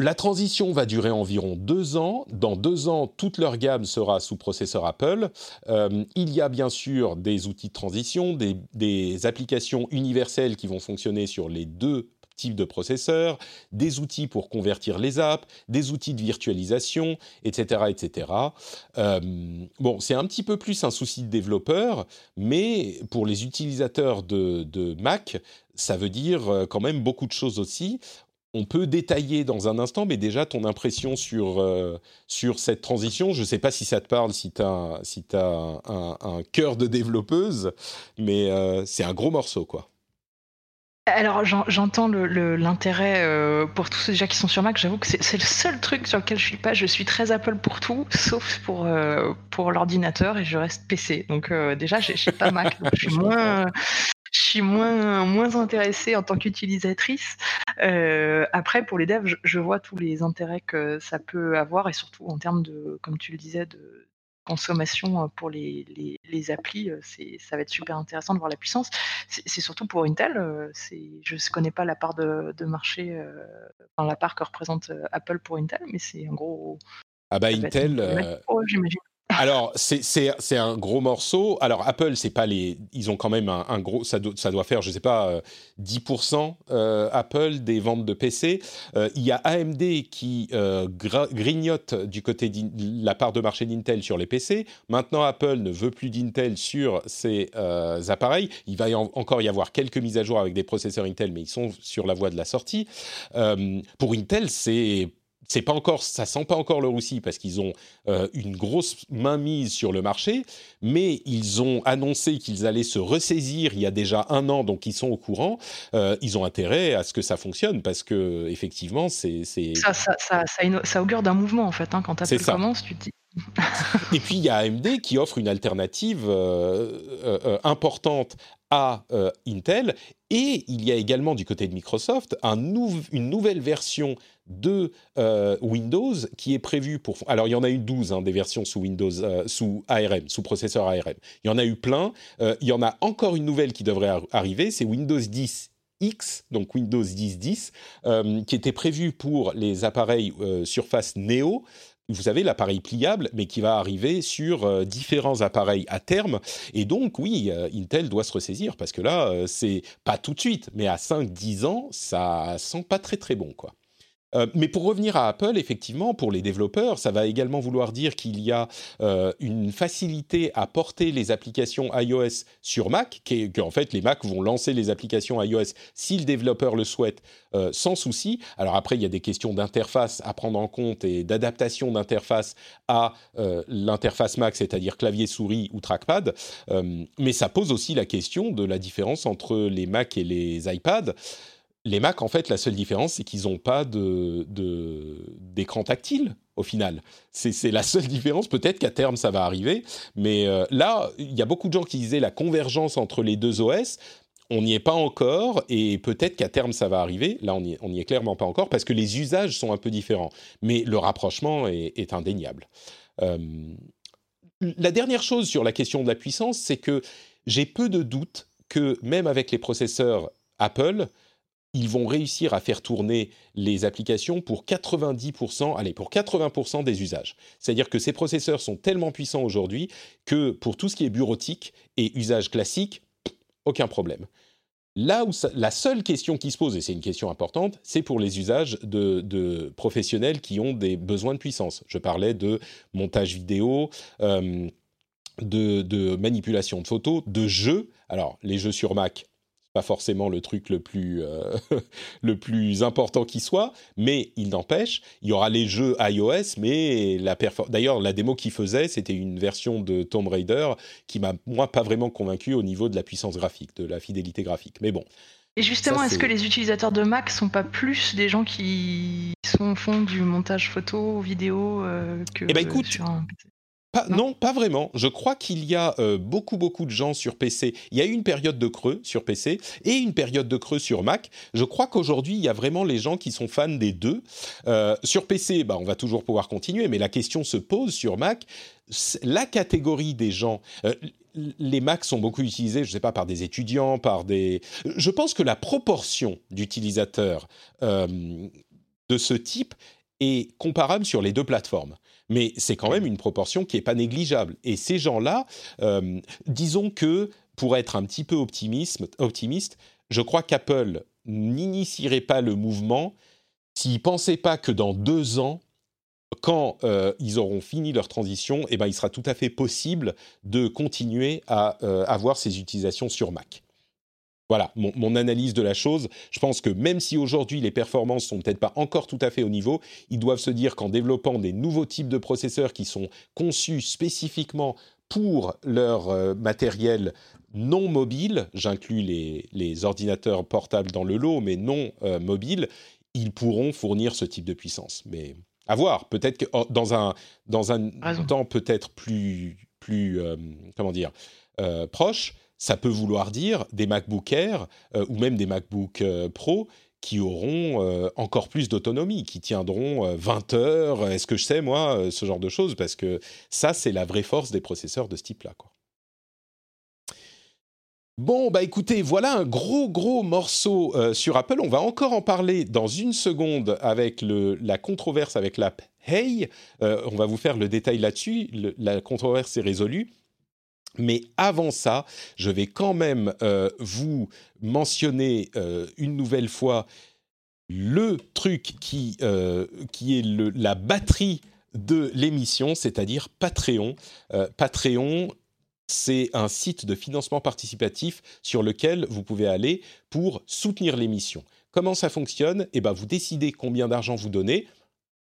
La transition va durer environ deux ans. Dans deux ans, toute leur gamme sera sous processeur Apple. Euh, il y a bien sûr des outils de transition, des, applications universelles qui vont fonctionner sur les deux types de processeurs, des outils pour convertir les apps, des outils de virtualisation, etc. etc. Euh, bon, c'est un petit peu plus un souci de développeur, mais pour les utilisateurs de, Mac, ça veut dire euh, quand même beaucoup de choses aussi on peut détailler dans un instant, mais déjà ton impression sur, euh, sur cette transition. Je ne sais pas si ça te parle, si tu as, si as un, cœur de développeuse, mais euh, c'est un gros morceau, quoi.
Alors j'entends l'intérêt euh, pour tous ceux déjà qui sont sur Mac. J'avoue que c'est le seul truc sur lequel je suis pas. Je suis très Apple pour tout, sauf pour pour l'ordinateur et je reste PC. Donc déjà j'ai pas Mac, donc je suis moins suis moins, moins intéressée en tant qu'utilisatrice. Euh, après, pour les devs, je, vois tous les intérêts que ça peut avoir et surtout en termes de, comme tu le disais, de consommation pour les, les, les applis, euh, ça va être super intéressant de voir la puissance. C'est surtout pour Intel. Euh, je ne connais pas la part de, de marché, enfin, la part que représente Apple pour Intel, mais c'est un gros.
Ah bah Intel, j'imagine. Alors, c'est un gros morceau. Alors, Apple, c'est pas les. Ils ont quand même un, gros. Ça, doit faire, je sais pas, 10% euh, euh, Apple des ventes de PC. Euh, il y a AMD qui grignote du côté de la part de marché d'Intel sur les PC. Maintenant, Apple ne veut plus d'Intel sur ses appareils. Il va encore y avoir quelques mises à jour avec des processeurs Intel, mais ils sont sur la voie de la sortie. pour Intel, c'est c'est pas encore, ça sent pas encore le roussi parce qu'ils ont euh, une grosse mainmise sur le marché, mais ils ont annoncé qu'ils allaient se ressaisir il y a déjà un an, donc ils sont au courant. Euh, ils ont intérêt à ce que ça fonctionne parce que effectivement, c'est
ça, ça, ça, ça, augure d'un mouvement en fait. Hein, quand Apple commence, tu te dis
et puis il y a AMD qui offre une alternative euh, importante à Intel. Et il y a également du côté de Microsoft un une nouvelle version de euh, Windows qui est prévu pour... Alors, il y en a eu 12 hein, des versions sous Windows, euh, sous ARM, sous processeur ARM. Il y en a eu plein. Euh, il y en a encore une nouvelle qui devrait arriver, c'est Windows 10 X, donc Windows 10 10, qui était prévu pour les appareils Surface Neo. Vous savez, l'appareil pliable, mais qui va arriver sur différents appareils à terme. Et donc, oui, Intel doit se ressaisir parce que là, c'est pas tout de suite, mais à 5-10 ans, ça sent pas très très bon, quoi. Euh, mais pour revenir à Apple, effectivement, pour les développeurs, ça va également vouloir dire qu'il y a euh, une facilité à porter les applications iOS sur Mac, qu'en fait les Mac vont lancer les applications iOS si le développeur le souhaite euh, sans souci. Alors après, il y a des questions d'interface à prendre en compte et d'adaptation d'interface à l'interface Mac, c'est-à-dire clavier souris ou trackpad. mais ça pose aussi la question de la différence entre les Mac et les iPads les Mac, en fait, la seule différence, c'est qu'ils n'ont pas de, d'écran tactile au final. C'est, la seule différence. Peut-être qu'à terme, ça va arriver. Mais euh, là, il y a beaucoup de gens qui disaient la convergence entre les deux OS. On n'y est pas encore et peut-être qu'à terme, ça va arriver. Là, on n'y est clairement pas encore parce que les usages sont un peu différents. Mais le rapprochement est, indéniable. Euh, la dernière chose sur la question de la puissance, c'est que j'ai peu de doutes que même avec les processeurs Apple, ils vont réussir à faire tourner les applications pour 90%, allez, pour 80% des usages. C'est-à-dire que ces processeurs sont tellement puissants aujourd'hui que pour tout ce qui est bureautique et usage classique, aucun problème. Là où la seule question qui se pose, et c'est une question importante, c'est pour les usages de, professionnels qui ont des besoins de puissance. Je parlais de montage vidéo, euh, de, de, manipulation de photos, de jeux. Alors, les jeux sur Mac, pas forcément le truc le plus, euh, le plus important qui soit, mais il n'empêche, il y aura les jeux iOS, mais la d'ailleurs la démo qu'il faisait, c'était une version de Tomb Raider qui m'a moi pas vraiment convaincu au niveau de la puissance graphique, de la fidélité graphique. Mais bon.
Et justement, est-ce que les utilisateurs de Mac sont pas plus des gens qui sont au fond du montage photo, vidéo euh, que
eh ben, écoute, sur un non. pas vraiment. Je crois qu'il y a euh, beaucoup, beaucoup de gens sur PC. Il y a eu une période de creux sur PC et une période de creux sur Mac. Je crois qu'aujourd'hui, il y a vraiment les gens qui sont fans des deux. Euh, sur PC, bah, on va toujours pouvoir continuer, mais la question se pose sur Mac. La catégorie des gens... Euh, les Macs sont beaucoup utilisés, je ne sais pas, par des étudiants, par des... Je pense que la proportion d'utilisateurs de ce type est comparable sur les deux plateformes mais c'est quand même une proportion qui n'est pas négligeable. Et ces gens-là, euh, disons que pour être un petit peu optimiste, je crois qu'Apple n'initierait pas le mouvement s'ils ne pensaient pas que dans deux ans, quand euh, ils auront fini leur transition, eh ben, il sera tout à fait possible de continuer à euh, avoir ces utilisations sur Mac. Voilà mon, analyse de la chose. Je pense que même si aujourd'hui les performances sont peut-être pas encore tout à fait au niveau, ils doivent se dire qu'en développant des nouveaux types de processeurs qui sont conçus spécifiquement pour leur euh, matériel non mobile, j'inclus les, ordinateurs portables dans le lot, mais non euh, mobiles, ils pourront fournir ce type de puissance. Mais à voir, peut-être que oh, dans un, dans un temps peut-être plus, plus euh, comment dire, proche, ça peut vouloir dire des MacBook Air euh, ou même des MacBook euh, Pro qui auront euh, encore plus d'autonomie, qui tiendront 20 heures, est-ce que je sais moi, ce genre de choses, parce que ça, c'est la vraie force des processeurs de ce type-là. Bon, bah écoutez, voilà un gros gros morceau sur Apple. On va encore en parler dans une seconde avec la controverse avec l'app Hey. on va vous faire le détail là-dessus. la controverse est résolue. Mais avant ça, je vais quand même euh, vous mentionner euh, une nouvelle fois le truc qui, euh, est la batterie de l'émission, c'est-à-dire Patreon. Patreon, c'est un site de financement participatif sur lequel vous pouvez aller pour soutenir l'émission. Comment ça fonctionne? Eh ben, vous décidez combien d'argent vous donnez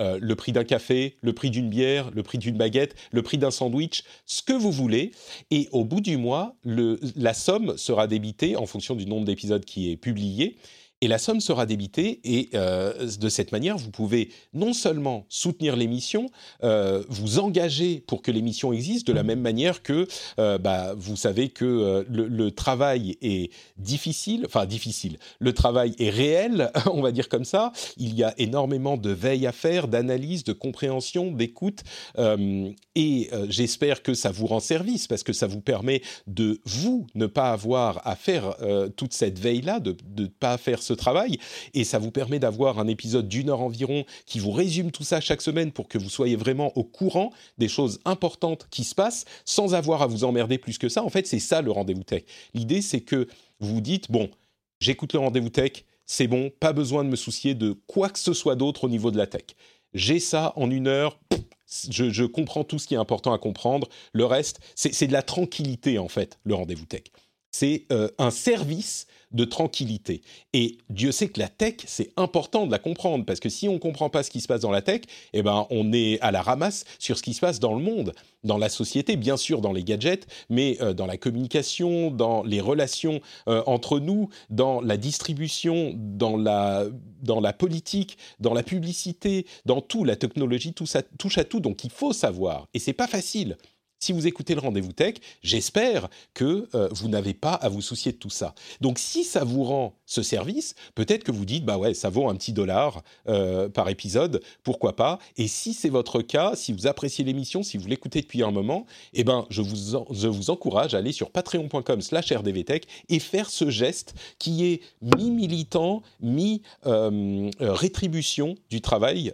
euh, le prix d'un café, le prix d'une bière, le prix d'une baguette, le prix d'un sandwich, ce que vous voulez. Et au bout du mois, la somme sera débitée en fonction du nombre d'épisodes qui est publié et la somme sera débitée et euh, de cette manière, vous pouvez non seulement soutenir l'émission, euh, vous engager pour que l'émission existe de la même manière que euh, bah, vous savez que le, travail est difficile, enfin difficile, le travail est réel, on va dire comme ça, il y a énormément de veille à faire, d'analyse, de compréhension, d'écoute et j'espère que ça vous rend service parce que ça vous permet de vous ne pas avoir à faire toute cette veille-là, de ne pas faire ce travail et ça vous permet d'avoir un épisode d'une heure environ qui vous résume tout ça chaque semaine pour que vous soyez vraiment au courant des choses importantes qui se passent sans avoir à vous emmerder plus que ça. En fait, c'est ça le rendez-vous tech. L'idée, c'est que vous vous dites, bon, j'écoute le rendez-vous tech, c'est bon, pas besoin de me soucier de quoi que ce soit d'autre au niveau de la tech. J'ai ça en une heure, je, comprends tout ce qui est important à comprendre. Le reste, c'est de la tranquillité, en fait, le rendez-vous tech. C'est euh, un service de tranquillité. Et Dieu sait que la tech, c'est important de la comprendre, parce que si on ne comprend pas ce qui se passe dans la tech, eh ben, on est à la ramasse sur ce qui se passe dans le monde, dans la société, bien sûr dans les gadgets, mais euh, dans la communication, dans les relations euh, entre nous, dans la distribution, dans la, dans la politique, dans la publicité, dans tout, la technologie, tout ça touche à tout, donc il faut savoir. Et c'est pas facile si vous écoutez le rendez-vous tech, j'espère que euh, vous n'avez pas à vous soucier de tout ça. Donc si ça vous rend ce service, peut-être que vous dites bah ouais, ça vaut un petit dollar euh, par épisode, pourquoi pas Et si c'est votre cas, si vous appréciez l'émission, si vous l'écoutez depuis un moment, eh ben je vous je vous encourage à aller sur patreon.com/rdvtech et faire ce geste qui est mi militant, mi euh, du travail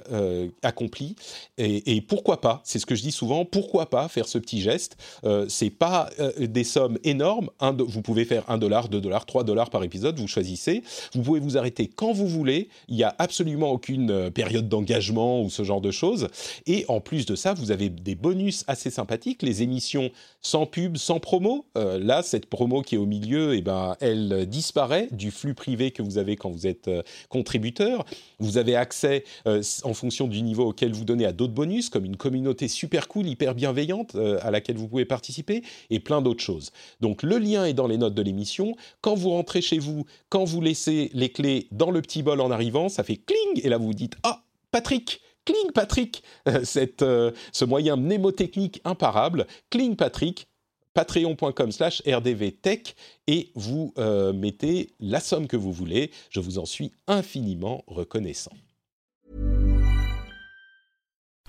accompli. Et pourquoi pas C'est ce que je dis souvent. Pourquoi pas faire ce petit geste. Euh, c'est pas euh, des sommes énormes. vous pouvez faire 1 dollar, 2 dollars, 3 dollars par épisode, vous choisissez. Vous pouvez vous arrêter quand vous voulez. Il n'y a absolument aucune euh, période d'engagement ou ce genre de choses. Et en plus de ça, vous avez des bonus assez sympathiques. Les émissions sans pub, sans promo. là, cette promo qui est au milieu, eh ben, elle disparaît du flux privé que vous avez quand vous êtes contributeur. Vous avez accès, en fonction du niveau auquel vous donnez, à d'autres bonus, comme une communauté super cool, hyper bienveillante, à laquelle vous pouvez participer et plein d'autres choses. Donc le lien est dans les notes de l'émission. Quand vous rentrez chez vous, quand vous laissez les clés dans le petit bol en arrivant, ça fait cling et là vous vous dites ah Patrick Cling Patrick, cette, euh, ce moyen mnémotechnique imparable, Cling Patrick, patreon.com slash rdvtech et vous euh, mettez la somme que vous voulez. Je vous en suis infiniment reconnaissant.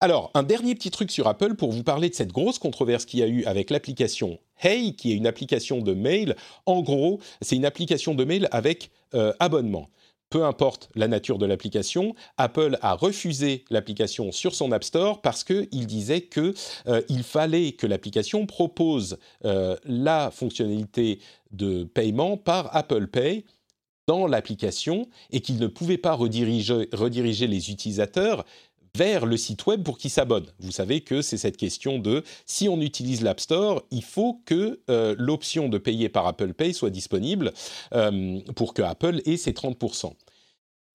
Alors, un dernier petit truc sur Apple pour vous parler de cette grosse controverse qu'il y a eu avec l'application Hey, qui est une application de mail. En gros, c'est une application de mail avec euh, abonnement. Peu importe la nature de l'application, Apple a refusé l'application sur son App Store parce qu'il disait qu'il euh, fallait que l'application propose euh, la fonctionnalité de paiement par Apple Pay dans l'application et qu'il ne pouvait pas rediriger, rediriger les utilisateurs vers le site web pour qu'ils s'abonnent. Vous savez que c'est cette question de si on utilise l'App Store, il faut que euh, l'option de payer par Apple Pay soit disponible euh, pour que Apple ait ses 30%.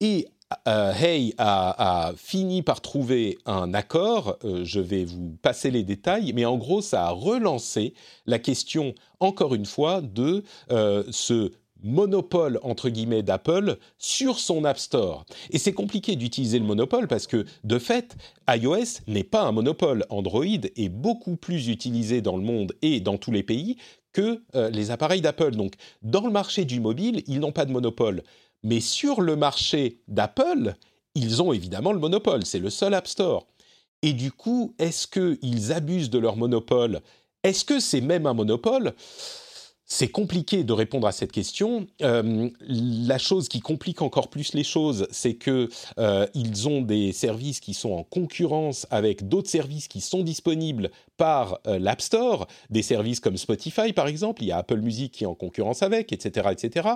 Et euh, Hey a, fini par trouver un accord, je vais vous passer les détails, mais en gros ça a relancé la question, encore une fois, de ce monopole entre guillemets d'Apple sur son App Store. Et c'est compliqué d'utiliser le monopole parce que de fait, iOS n'est pas un monopole. Android est beaucoup plus utilisé dans le monde et dans tous les pays que euh, les appareils d'Apple. Donc dans le marché du mobile, ils n'ont pas de monopole. Mais sur le marché d'Apple, ils ont évidemment le monopole. C'est le seul App Store. Et du coup, est-ce qu'ils abusent de leur monopole? Est-ce que c'est même un monopole? C'est compliqué de répondre à cette question. Euh, la chose qui complique encore plus les choses, c'est que euh, ils ont des services qui sont en concurrence avec d'autres services qui sont disponibles par euh, l'App Store, des services comme Spotify par exemple. Il y a Apple Music qui est en concurrence avec, etc., etc.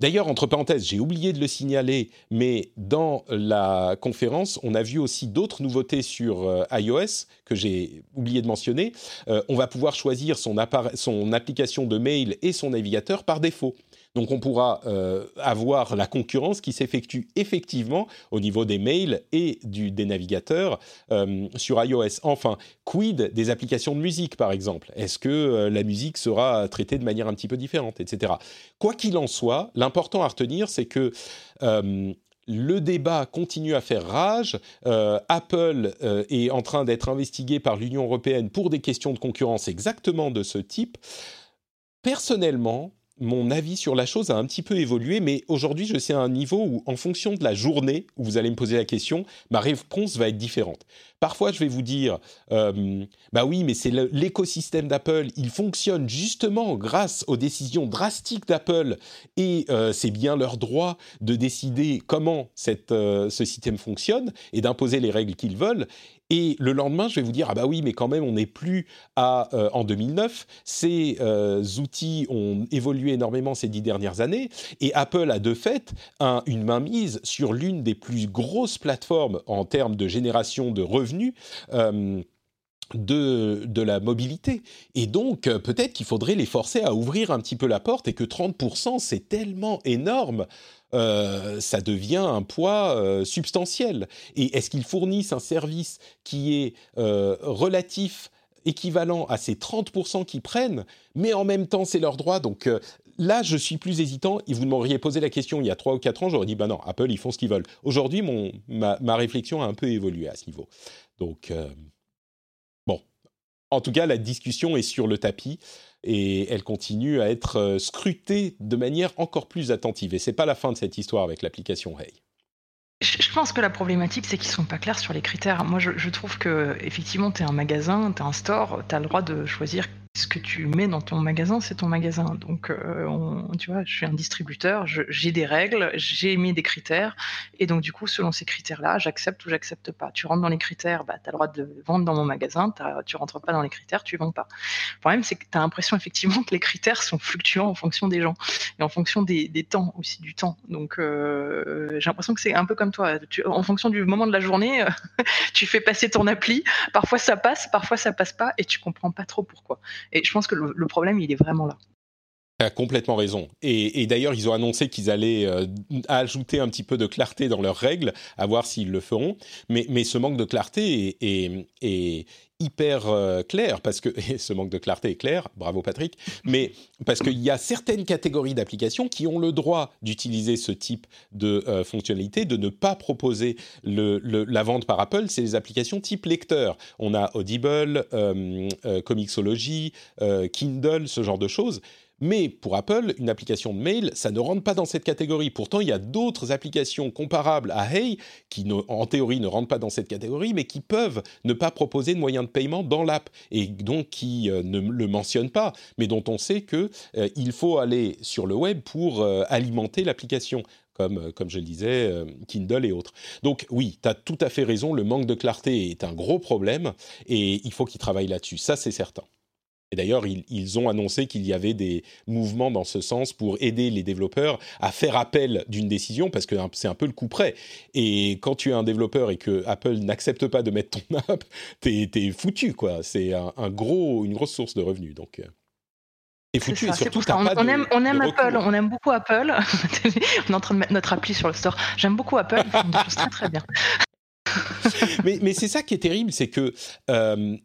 D'ailleurs, entre parenthèses, j'ai oublié de le signaler, mais dans la conférence, on a vu aussi d'autres nouveautés sur iOS que j'ai oublié de mentionner. on va pouvoir choisir son, son application de mail et son navigateur par défaut. Donc on pourra euh, avoir la concurrence qui s'effectue effectivement au niveau des mails et du, des navigateurs euh, sur iOS. Enfin, quid des applications de musique par exemple? Est-ce que euh, la musique sera traitée de manière un petit peu différente, etc. Quoi qu'il en soit, l'important à retenir, c'est que le débat continue à faire rage. Apple est en train d'être investigué par l'Union européenne pour des questions de concurrence exactement de ce type personnellement, mon avis sur la chose a un petit peu évolué, mais aujourd'hui, je suis à un niveau où, en fonction de la journée où vous allez me poser la question, ma réponse va être différente. Parfois, je vais vous dire, euh, bah oui, mais c'est l'écosystème d'Apple, il fonctionne justement grâce aux décisions drastiques d'Apple, et euh, c'est bien leur droit de décider comment euh, ce système fonctionne et d'imposer les règles qu'ils veulent. Et le lendemain, je vais vous dire ah bah oui, mais quand même, on n'est plus à en 2009. Ces outils ont évolué énormément ces dix dernières années, et Apple a de fait un, une mainmise sur l'une des plus grosses plateformes en termes de génération de revenus de, de la mobilité. Et donc, euh, peut-être qu'il faudrait les forcer à ouvrir un petit peu la porte et que 30%, c'est tellement énorme. Euh, ça devient un poids euh, substantiel. Et est-ce qu'ils fournissent un service qui est relatif, équivalent à ces 30% qu'ils prennent, mais en même temps c'est leur droit? Donc là, je suis plus hésitant. Et vous m'auriez posé la question il y a 3 ou 4 ans, j'aurais dit, bah non, Apple, ils font ce qu'ils veulent. Aujourd'hui, ma, ma, réflexion a un peu évolué à ce niveau. Donc, en tout cas, la discussion est sur le tapis et elle continue à être euh, scrutée de manière encore plus attentive. Et c'est pas la fin de cette histoire avec l'application Hey.
Je pense que la problématique, c'est qu'ils sont pas clairs sur les critères. Moi, je, trouve que effectivement, tu es un magasin, tu es un store, tu as le droit de choisir ce que tu mets dans ton magasin, c'est ton magasin. Donc, euh, tu vois, je suis un distributeur, j'ai des règles, j'ai mis des critères, et donc du coup, selon ces critères-là, j'accepte ou j'accepte pas. Tu rentres dans les critères, bah, tu as le droit de vendre dans mon magasin, tu rentres pas dans les critères, tu vends pas. Le problème, c'est que tu as l'impression effectivement que les critères sont fluctuants en fonction des gens, et en fonction des, temps aussi, du temps. Donc, euh, j'ai l'impression que c'est un peu comme toi. en fonction du moment de la journée, tu fais passer ton appli, parfois ça passe, parfois ça passe pas, et tu comprends pas trop pourquoi. Et je pense que le, problème, il est vraiment là.
Tu as complètement raison. Et, d'ailleurs, ils ont annoncé qu'ils allaient euh, ajouter un petit peu de clarté dans leurs règles, à voir s'ils le feront. Mais, ce manque de clarté est, est, hyper euh, clair, parce que ce manque de clarté est clair, bravo Patrick, mais parce qu'il y a certaines catégories d'applications qui ont le droit d'utiliser ce type de euh, fonctionnalité, de ne pas proposer la vente par Apple, c'est les applications type lecteur. On a Audible, euh, Comixology, Kindle, ce genre de choses. Mais pour Apple, une application de mail, ça ne rentre pas dans cette catégorie. Pourtant, il y a d'autres applications comparables à Hey qui, en théorie, ne rentrent pas dans cette catégorie, mais qui peuvent ne pas proposer de moyens de paiement dans l'app et donc qui euh, ne le mentionnent pas, mais dont on sait que euh, faut aller sur le web pour euh, alimenter l'application. Comme, comme, je le disais, Kindle et autres. Donc oui, tu as tout à fait raison, le manque de clarté est un gros problème et il faut qu'ils travaillent là-dessus, ça c'est certain. Et d'ailleurs, ils, ont annoncé qu'il y avait des mouvements dans ce sens pour aider les développeurs à faire appel d'une décision, parce que c'est un peu le coup près. Et quand tu es un développeur et que Apple n'accepte pas de mettre ton app, t'es es foutu, quoi. C'est un, gros, une grosse source de revenus. Donc.
Et foutu, et surtout, on, on, aime, on aime Apple, on aime beaucoup Apple. on est en train de mettre notre appli sur le store. J'aime beaucoup Apple, ils font des choses très très bien.
mais, mais c'est ça qui est terrible, c'est que euh,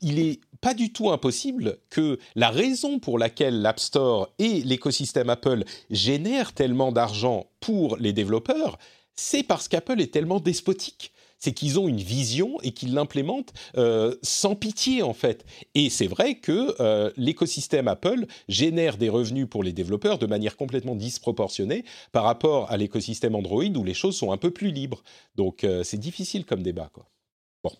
il est pas du tout impossible que la raison pour laquelle l'App Store et l'écosystème Apple génèrent tellement d'argent pour les développeurs, c'est parce qu'Apple est tellement despotique c'est qu'ils ont une vision et qu'ils l'implémentent euh, sans pitié en fait. Et c'est vrai que euh, l'écosystème Apple génère des revenus pour les développeurs de manière complètement disproportionnée par rapport à l'écosystème Android où les choses sont un peu plus libres. Donc euh, c'est difficile comme débat quoi. Bon.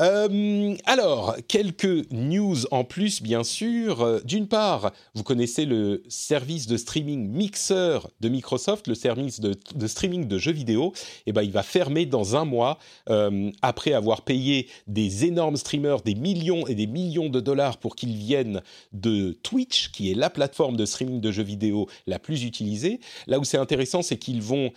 Euh, alors, quelques news en plus, bien sûr. Euh, d'une part, vous connaissez le service de streaming Mixer de Microsoft, le service de, streaming de jeux vidéo. Eh ben, il va fermer dans un mois euh, après avoir payé des énormes streamers des millions et des millions de dollars pour qu'ils viennent de Twitch, qui est la plateforme de streaming de jeux vidéo la plus utilisée. Là où c'est intéressant, c'est qu'ils vont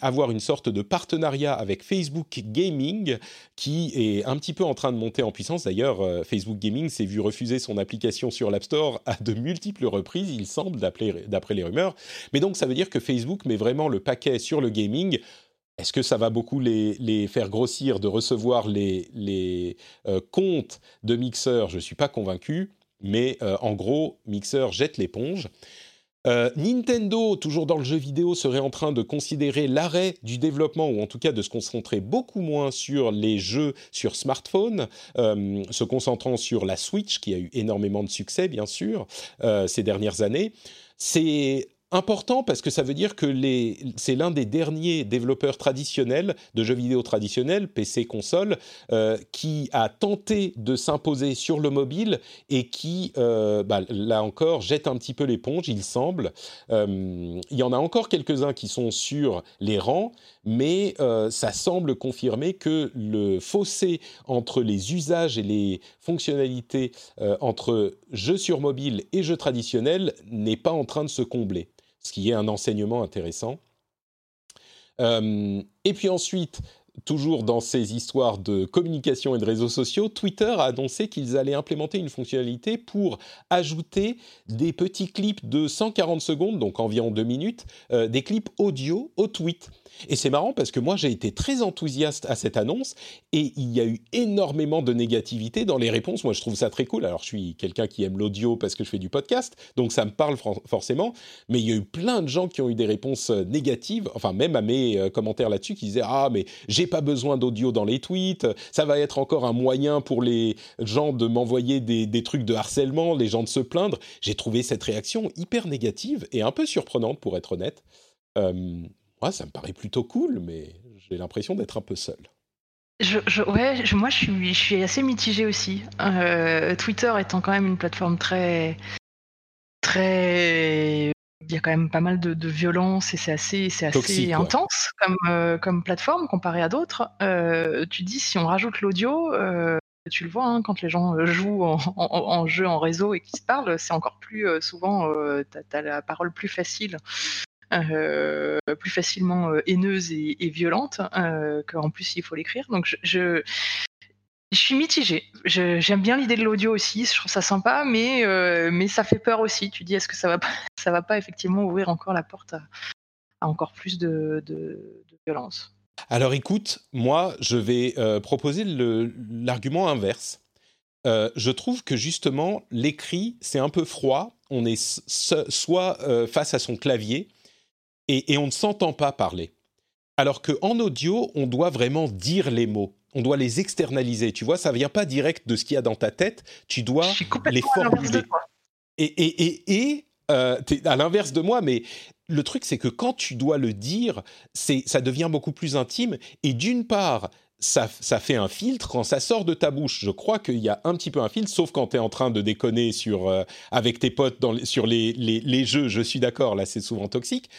avoir une sorte de partenariat avec Facebook Gaming, qui est petit peu en train de monter en puissance. D'ailleurs, euh, Facebook Gaming s'est vu refuser son application sur l'App Store à de multiples reprises, il semble, d'après les rumeurs. Mais donc, ça veut dire que Facebook met vraiment le paquet sur le gaming. Est-ce que ça va beaucoup les, faire grossir de recevoir les, euh, comptes de Mixer Je ne suis pas convaincu, mais euh, en gros, Mixer jette l'éponge. Euh, Nintendo, toujours dans le jeu vidéo, serait en train de considérer l'arrêt du développement, ou en tout cas de se concentrer beaucoup moins sur les jeux sur smartphone, euh, se concentrant sur la Switch, qui a eu énormément de succès, bien sûr, euh, ces dernières années. C'est important parce que ça veut dire que c'est l'un des derniers développeurs traditionnels de jeux vidéo traditionnels, PC, console, euh, qui a tenté de s'imposer sur le mobile et qui, euh, bah, là encore, jette un petit peu l'éponge, il semble. Euh, il y en a encore quelques-uns qui sont sur les rangs, mais ça semble confirmer que le fossé entre les usages et les fonctionnalités entre jeux sur mobile et jeux traditionnels n'est pas en train de se combler ce qui est un enseignement intéressant. Euh, et puis ensuite, toujours dans ces histoires de communication et de réseaux sociaux, Twitter a annoncé qu'ils allaient implémenter une fonctionnalité pour ajouter des petits clips de 140 secondes, donc environ deux minutes, euh, des clips audio au tweet. Et c'est marrant parce que moi j'ai été très enthousiaste à cette annonce et il y a eu énormément de négativité dans les réponses. Moi je trouve ça très cool. Alors je suis quelqu'un qui aime l'audio parce que je fais du podcast, donc ça me parle forcément. Mais il y a eu plein de gens qui ont eu des réponses euh, négatives, enfin même à mes euh, commentaires là-dessus qui disaient ah mais j'ai pas besoin d'audio dans les tweets, ça va être encore un moyen pour les gens de m'envoyer des, trucs de harcèlement, les gens de se plaindre. J'ai trouvé cette réaction hyper négative et un peu surprenante pour être honnête. Euh, ça me paraît plutôt cool, mais j'ai l'impression d'être un peu seul.
Je, ouais, moi je suis, je suis assez mitigé aussi. Euh, Twitter étant quand même une plateforme très, très, il y a quand même pas mal de, violence et c'est assez, c'est assez intense comme, euh, comme plateforme comparé à d'autres. Euh, tu dis si on rajoute l'audio, tu le vois hein, quand les gens jouent en, jeu en réseau et qui se parlent, c'est encore plus souvent, tu as, la parole plus facile euh, plus facilement euh, haineuse et, violente, euh, qu'en plus il faut l'écrire. Donc je, suis mitigée. J'aime bien l'idée de l'audio aussi, je trouve ça sympa, mais, ça fait peur aussi. Tu dis, est-ce que ça va pas, va pas effectivement ouvrir encore la porte à, encore plus de, de, violence?
Alors écoute, moi je vais proposer l'argument inverse. je trouve que justement l'écrit c'est un peu froid. On est soit face à son clavier, et, on ne s'entend pas parler. Alors qu'en audio, on doit vraiment dire les mots. On doit les externaliser. Tu vois, ça vient pas direct de ce qu'il y a dans ta tête. Tu dois les formuler. Et, et, et, et euh, à l'inverse de moi, mais le truc, c'est que quand tu dois le dire, ça devient beaucoup plus intime. Et d'une part, ça, ça, fait un filtre quand ça sort de ta bouche. Je crois qu'il y a un petit peu un filtre, sauf quand tu es en train de déconner sur, euh, avec tes potes dans, sur les, les, les jeux. Je suis d'accord, là, c'est souvent toxique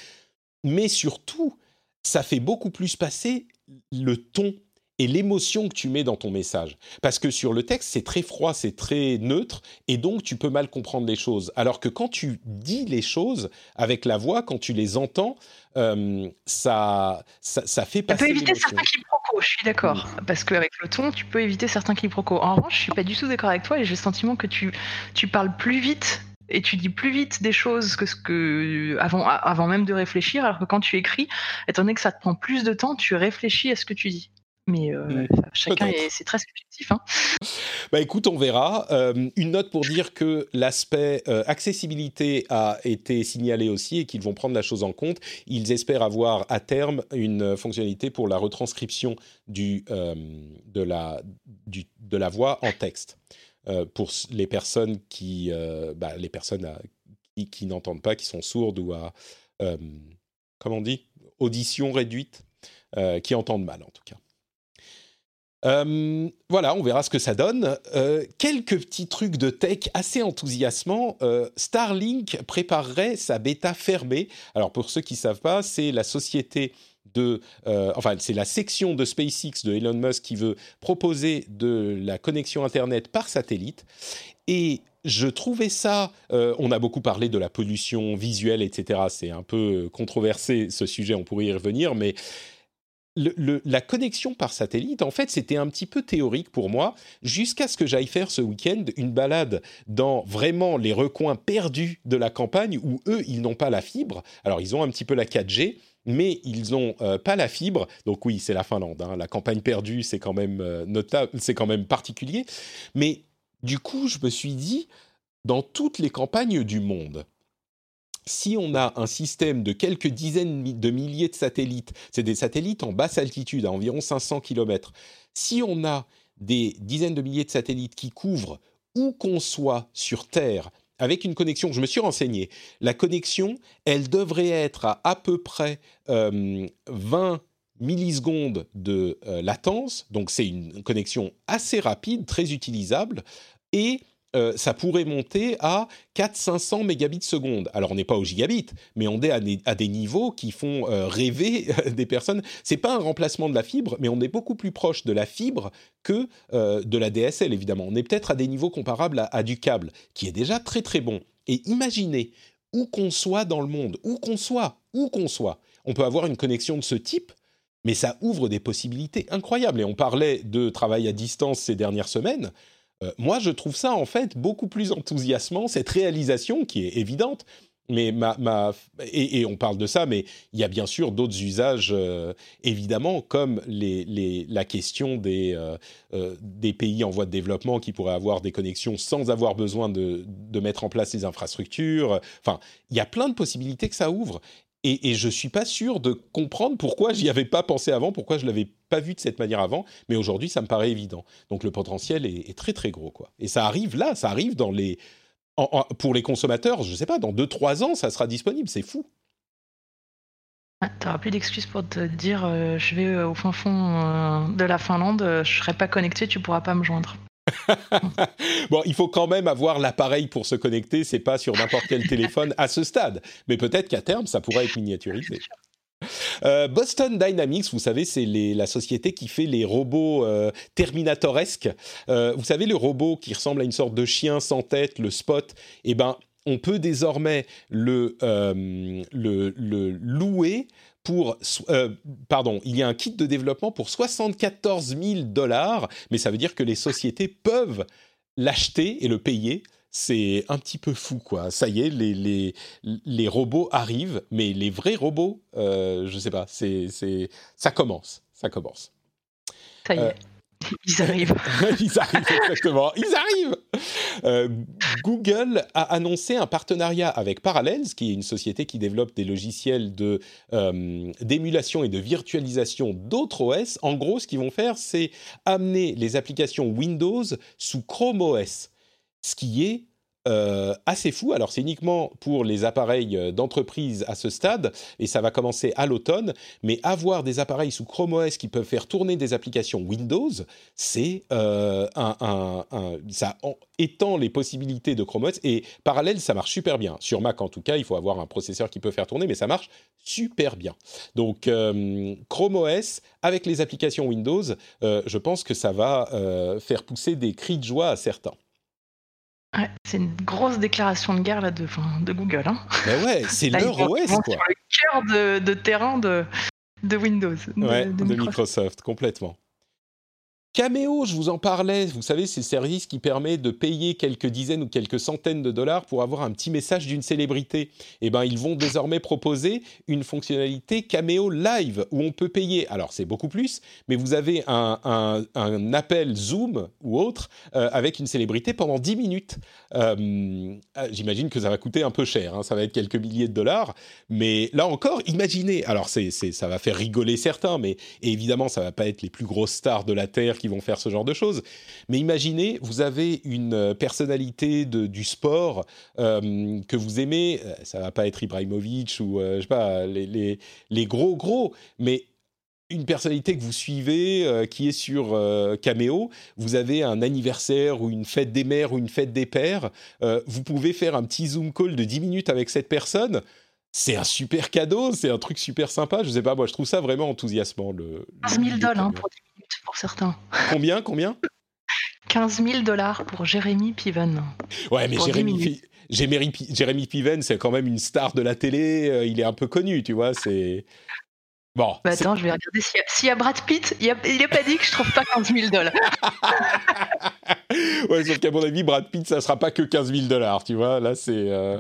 mais surtout, ça fait beaucoup plus passer le ton et l'émotion que tu mets dans ton message. Parce que sur le texte, c'est très froid, c'est très neutre, et donc tu peux mal comprendre les choses. Alors que quand tu dis les choses avec la voix, quand tu les entends, euh, ça, ça, fait passer.
Tu peux éviter certains quiproquos, je suis d'accord. Parce qu'avec le ton, tu peux éviter certains quiproquos. En revanche, je suis pas du tout d'accord avec toi et j'ai le sentiment que tu, tu parles plus vite et tu dis plus vite des choses que ce que avant, avant même de réfléchir, alors que quand tu écris, étant donné que ça te prend plus de temps, tu réfléchis à ce que tu dis. Mais euh, mmh. chacun, c'est très subjectif. Hein.
Bah écoute, on verra. Euh, une note pour dire que l'aspect euh, accessibilité a été signalé aussi et qu'ils vont prendre la chose en compte. Ils espèrent avoir à terme une fonctionnalité pour la retranscription du, de, la, du, de la voix en texte. Euh, pour les personnes qui, euh, bah, les personnes qui, n'entendent pas, qui sont sourdes ou à, euh, comment on dit, audition réduite, qui entendent mal en tout cas. voilà, on verra ce que ça donne. quelques petits trucs de tech assez enthousiasmants. Starlink préparerait sa bêta fermée. Alors pour ceux qui ne savent pas, c'est la société euh, enfin, c'est la section de SpaceX de Elon Musk qui veut proposer de la connexion Internet par satellite. Et je trouvais ça, euh, on a beaucoup parlé de la pollution visuelle, etc. C'est un peu controversé ce sujet, on pourrait y revenir, mais la connexion par satellite, en fait, c'était un petit peu théorique pour moi, jusqu'à ce que j'aille faire ce week-end une balade dans vraiment les recoins perdus de la campagne où eux, ils n'ont pas la fibre. Alors, ils ont un petit peu la 4G, mais ils n'ont euh, pas la fibre. Donc oui, c'est la Finlande. Hein. La campagne perdue, c'est quand même euh, notable, c'est quand même particulier. Mais du coup, je me suis dit, dans toutes les campagnes du monde, si on a un système de quelques dizaines de milliers de satellites, c'est des satellites en basse altitude, à environ 500 km, si on a des dizaines de milliers de satellites qui couvrent où qu'on soit sur Terre avec une connexion, je me suis renseigné, la connexion, elle devrait être à à peu près 20 millisecondes de latence, donc c'est une connexion assez rapide, très utilisable, et euh, ça pourrait monter à 400-500 mégabits seconde. Alors on n'est pas au gigabit, mais on est à des, niveaux qui font euh, rêver des personnes. C'est pas un remplacement de la fibre, mais on est beaucoup plus proche de la fibre que euh, de la DSL évidemment. On est peut-être à des niveaux comparables à, à, du câble, qui est déjà très très bon. Et imaginez où qu'on soit dans le monde, où qu'on soit, où qu'on soit, on peut avoir une connexion de ce type. Mais ça ouvre des possibilités incroyables. Et on parlait de travail à distance ces dernières semaines. Euh, moi, je trouve ça en fait beaucoup plus enthousiasmant, cette réalisation qui est évidente. Mais ma, et, on parle de ça, mais il y a bien sûr d'autres usages, euh, évidemment, comme la question des, euh, des pays en voie de développement qui pourraient avoir des connexions sans avoir besoin de, de mettre en place les infrastructures. Enfin, il y a plein de possibilités que ça ouvre. Et, je suis pas sûr de comprendre pourquoi j'y avais pas pensé avant, pourquoi je l'avais pas vu de cette manière avant, mais aujourd'hui ça me paraît évident. Donc le potentiel est, très très gros quoi. Et ça arrive là, ça arrive dans les pour les consommateurs, je sais pas, dans 2-3 ans ça sera disponible, c'est fou.
Ah, tu n'auras plus d'excuses pour te dire euh, je vais au fin fond euh, de la Finlande, euh, je serai pas connecté, tu pourras pas me joindre.
bon, il faut quand même avoir l'appareil pour se connecter, c'est pas sur n'importe quel téléphone à ce stade. Mais peut-être qu'à terme, ça pourrait être miniaturisé. Euh, Boston Dynamics, vous savez, c'est la société qui fait les robots euh, terminatoresques. Euh, vous savez, le robot qui ressemble à une sorte de chien sans tête, le Spot. Eh ben, on peut désormais le, le, le louer pour, euh, pardon, il y a un kit de développement pour 74 000 dollars, mais ça veut dire que les sociétés peuvent l'acheter et le payer. C'est un petit peu fou, quoi. Ça y est, les, les, les robots arrivent, mais les vrais robots, euh, je sais pas, c'est, c'est, ça commence, ça commence.
Ça y est. Euh, Ils arrivent.
Ils arrivent, exactement. Ils arrivent euh, Google a annoncé un partenariat avec Parallels, qui est une société qui développe des logiciels de, euh, d'émulation et de virtualisation d'autres OS. En gros, ce qu'ils vont faire, c'est amener les applications Windows sous Chrome OS, ce qui est euh, assez fou. Alors c'est uniquement pour les appareils euh, d'entreprise à ce stade, et ça va commencer à l'automne, mais avoir des appareils sous Chrome OS qui peuvent faire tourner des applications Windows, c'est euh, un, ça étend les possibilités de Chrome OS, et parallèle, ça marche super bien. Sur Mac en tout cas, il faut avoir un processeur qui peut faire tourner, mais ça marche super bien. Donc Chrome OS avec les applications Windows, je pense que ça va faire pousser des cris de joie à certains
c'est une grosse déclaration de guerre là de, de Google. Hein.
Ben ouais, c'est leur OS quoi. Sur
le cœur de, terrain de, de Windows.
de, Microsoft, complètement. Cameo, je vous en parlais, vous savez, c'est le service qui permet de payer quelques dizaines ou quelques centaines de dollars pour avoir un petit message d'une célébrité. Eh bien, ils vont désormais proposer une fonctionnalité Cameo Live où on peut payer. Alors, c'est beaucoup plus, mais vous avez un, appel Zoom ou autre euh, avec une célébrité pendant 10 minutes. Euh, euh, j'imagine que ça va coûter un peu cher, hein, ça va être quelques milliers de dollars, mais là encore, imaginez, alors ça va faire rigoler certains, mais évidemment, ça va pas être les plus grosses stars de la Terre qui vont faire ce genre de choses. Mais imaginez, vous avez une euh, personnalité de, du sport euh, que vous aimez, euh, ça va pas être Ibrahimovic ou je sais pas les, les, gros gros, mais une personnalité que vous suivez qui est sur Cameo, vous avez un anniversaire ou une fête des mères ou une fête des pères, vous pouvez faire un petit Zoom call de 10 minutes avec cette personne c'est un super cadeau, c'est un truc super sympa. Je sais pas, moi, je trouve ça vraiment enthousiasmant. Le,
15 000 dollars pour 10 minutes pour certains.
Combien Combien?
15 000 dollars pour Jérémy Piven.
Ouais, mais Jérémy, Jérémy, Piven, c'est quand même une star de la télé. Euh, il est un peu connu, tu vois. C'est.
Bon. Bah attends, je vais regarder s'il y, a Brad Pitt. Il n'est pas dit que je trouve pas 15 000 dollars.
ouais, sauf qu'à mon avis, Brad Pitt, ça sera pas que 15 000 dollars, tu vois. Là, c'est euh,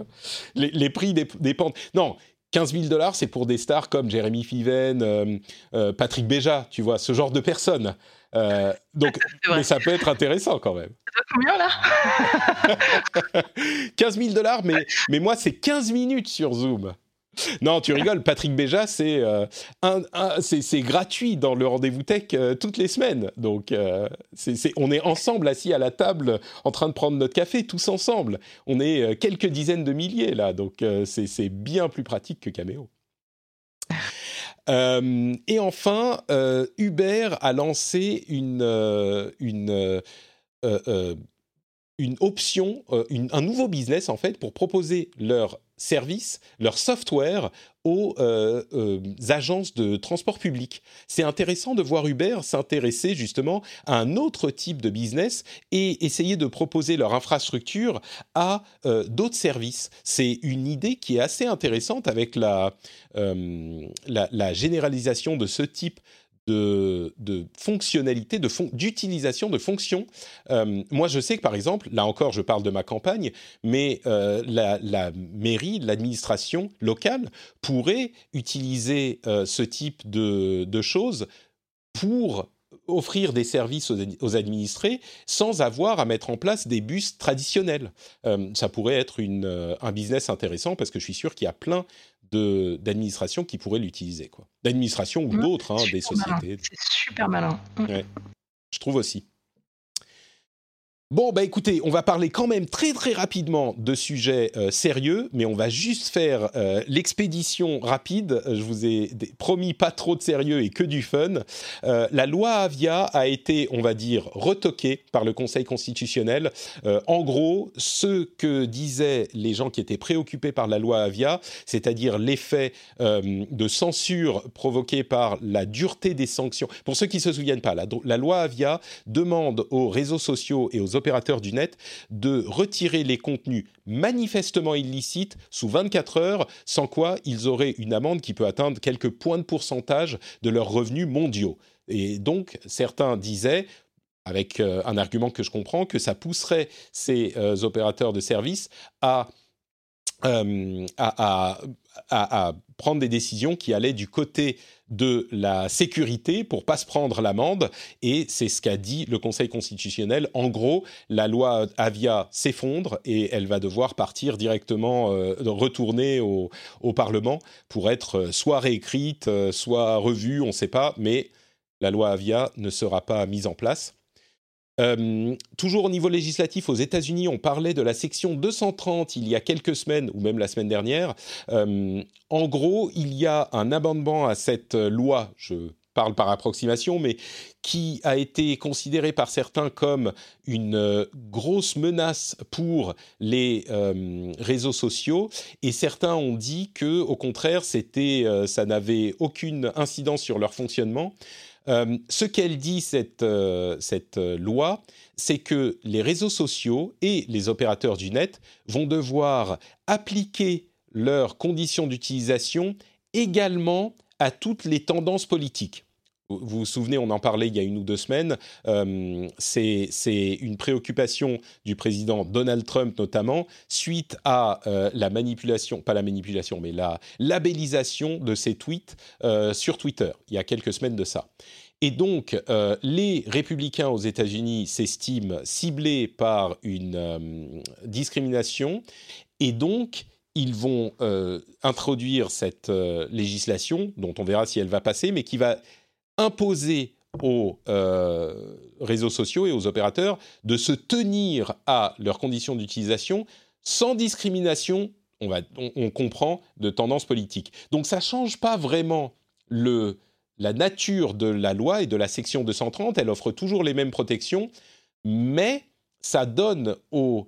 les, prix dépendent. Non. 15 000 dollars, c'est pour des stars comme Jérémy Fiven, euh, euh, Patrick Béja, tu vois, ce genre de personnes. donc, mais ça peut être intéressant quand même.
Combien là
15 000 dollars, mais, mais moi, c'est 15 minutes sur Zoom. non, tu rigoles. Patrick Béja, c'est euh, c'est gratuit dans le rendez-vous tech euh, toutes les semaines. Donc, euh, on est ensemble assis à la table en train de prendre notre café, tous ensemble. On est quelques dizaines de milliers là. Donc, c'est bien plus pratique que Cameo. et enfin, Uber a lancé une, une une option, un nouveau business en fait pour proposer leur services, leur software aux euh, euh, agences de transport public. C'est intéressant de voir Uber s'intéresser justement à un autre type de business et essayer de proposer leur infrastructure à euh, d'autres services. C'est une idée qui est assez intéressante avec la, la, la généralisation de ce type de, de fonctionnalités, d'utilisation de, fonctions. Euh, moi, je sais que par exemple, là encore, je parle de ma campagne, mais euh, la, mairie, l'administration locale pourrait utiliser euh, ce type de, de, choses pour offrir des services aux, administrés sans avoir à mettre en place des bus traditionnels. ça pourrait être une, un business intéressant parce que je suis sûr qu'il y a plein d'administration qui pourraient l'utiliser. quoi. D'administration ou d'autres, hein, des sociétés.
C'est super malin. Mmh.
Je trouve aussi. Bon, bah écoutez, on va parler quand même très très rapidement de sujets euh, sérieux, mais on va juste faire euh, l'expédition rapide. Euh, je vous ai promis pas trop de sérieux et que du fun. la loi Avia a été, on va dire, retoquée par le Conseil constitutionnel. en gros, ce que disaient les gens qui étaient préoccupés par la loi Avia, c'est-à-dire l'effet de censure provoqué par la dureté des sanctions. Pour ceux qui se souviennent pas, la, la loi Avia demande aux réseaux sociaux et aux opérateurs du net de retirer les contenus manifestement illicites sous 24 heures, sans quoi ils auraient une amende qui peut atteindre quelques points de pourcentage de leurs revenus mondiaux. Et donc, certains disaient, avec euh, un argument que je comprends, que ça pousserait ces euh, opérateurs de services à, euh, à, prendre des décisions qui allaient du côté de la sécurité pour pas se prendre l'amende et c'est ce qu'a dit le Conseil constitutionnel. En gros, la loi Avia s'effondre et elle va devoir partir directement, euh, retourner au, au, Parlement pour être euh, soit réécrite, soit revue, on ne sait pas, mais la loi Avia ne sera pas mise en place. Euh, toujours au niveau législatif, aux États-Unis, on parlait de la section 230 il y a quelques semaines, ou même la semaine dernière. Euh, en gros, il y a un amendement à cette loi, je parle par approximation, mais qui a été considéré par certains comme une euh, grosse menace pour les réseaux sociaux, et certains ont dit que, au contraire, c'était, ça n'avait aucune incidence sur leur fonctionnement. Euh, ce qu'elle dit, cette, euh, euh, loi, c'est que les réseaux sociaux et les opérateurs du net vont devoir appliquer leurs conditions d'utilisation également à toutes les tendances politiques. Vous vous souvenez, on en parlait il y a une ou deux semaines. Euh, c'est une préoccupation du président Donald Trump notamment suite à euh, la manipulation, pas la manipulation, mais la labellisation de ses tweets euh, sur Twitter. Il y a quelques semaines de ça. Et donc, les républicains aux États-Unis s'estiment ciblés par une discrimination, et donc ils vont introduire cette législation, dont on verra si elle va passer, mais qui va imposer aux euh, réseaux sociaux et aux opérateurs de se tenir à leurs conditions d'utilisation sans discrimination, on, va, on, comprend, de tendance politique. Donc ça ne change pas vraiment la nature de la loi et de la section 230, elle offre toujours les mêmes protections, mais ça donne aux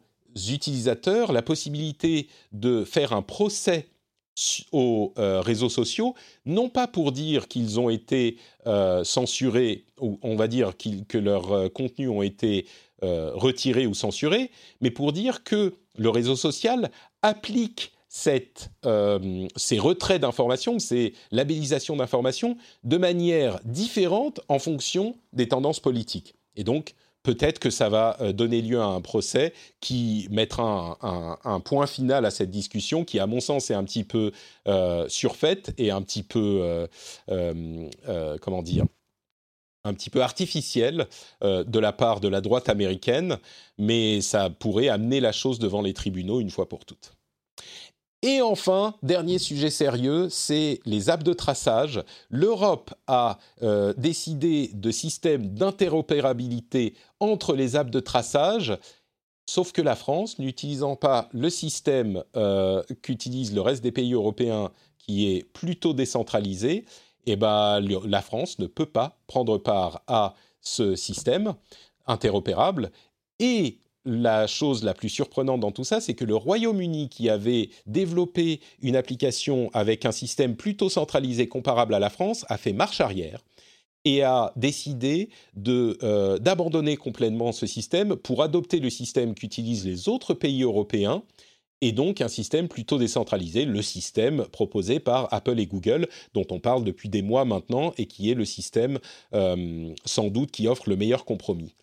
utilisateurs la possibilité de faire un procès aux euh, réseaux sociaux, non pas pour dire qu'ils ont été euh, censurés, ou on va dire que leurs euh, contenus ont été retirés ou censurés, mais pour dire que le réseau social applique ces retraits d'informations, ces labellisations d'informations de manière différente en fonction des tendances politiques. Et donc, peut-être que ça va euh, donner lieu à un procès qui mettra un, point final à cette discussion qui, à mon sens, est un petit peu euh, surfaite et un petit peu, euh, comment dire, un petit peu artificielle de la part de la droite américaine, mais ça pourrait amener la chose devant les tribunaux une fois pour toutes. Et enfin, dernier sujet sérieux, c'est les apps de traçage. L'Europe a euh, décidé de systèmes d'interopérabilité entre les apps de traçage. Sauf que la France, n'utilisant pas le système euh, qu'utilisent le reste des pays européens, qui est plutôt décentralisé, eh ben, la France ne peut pas prendre part à ce système interopérable. Et la chose la plus surprenante dans tout ça, c'est que le Royaume-Uni, qui avait développé une application avec un système plutôt centralisé comparable à la France, a fait marche arrière et a décidé euh, d'abandonner complètement ce système pour adopter le système qu'utilisent les autres pays européens et donc un système plutôt décentralisé, le système proposé par Apple et Google, dont on parle depuis des mois maintenant, et qui est le système euh, sans doute qui offre le meilleur compromis.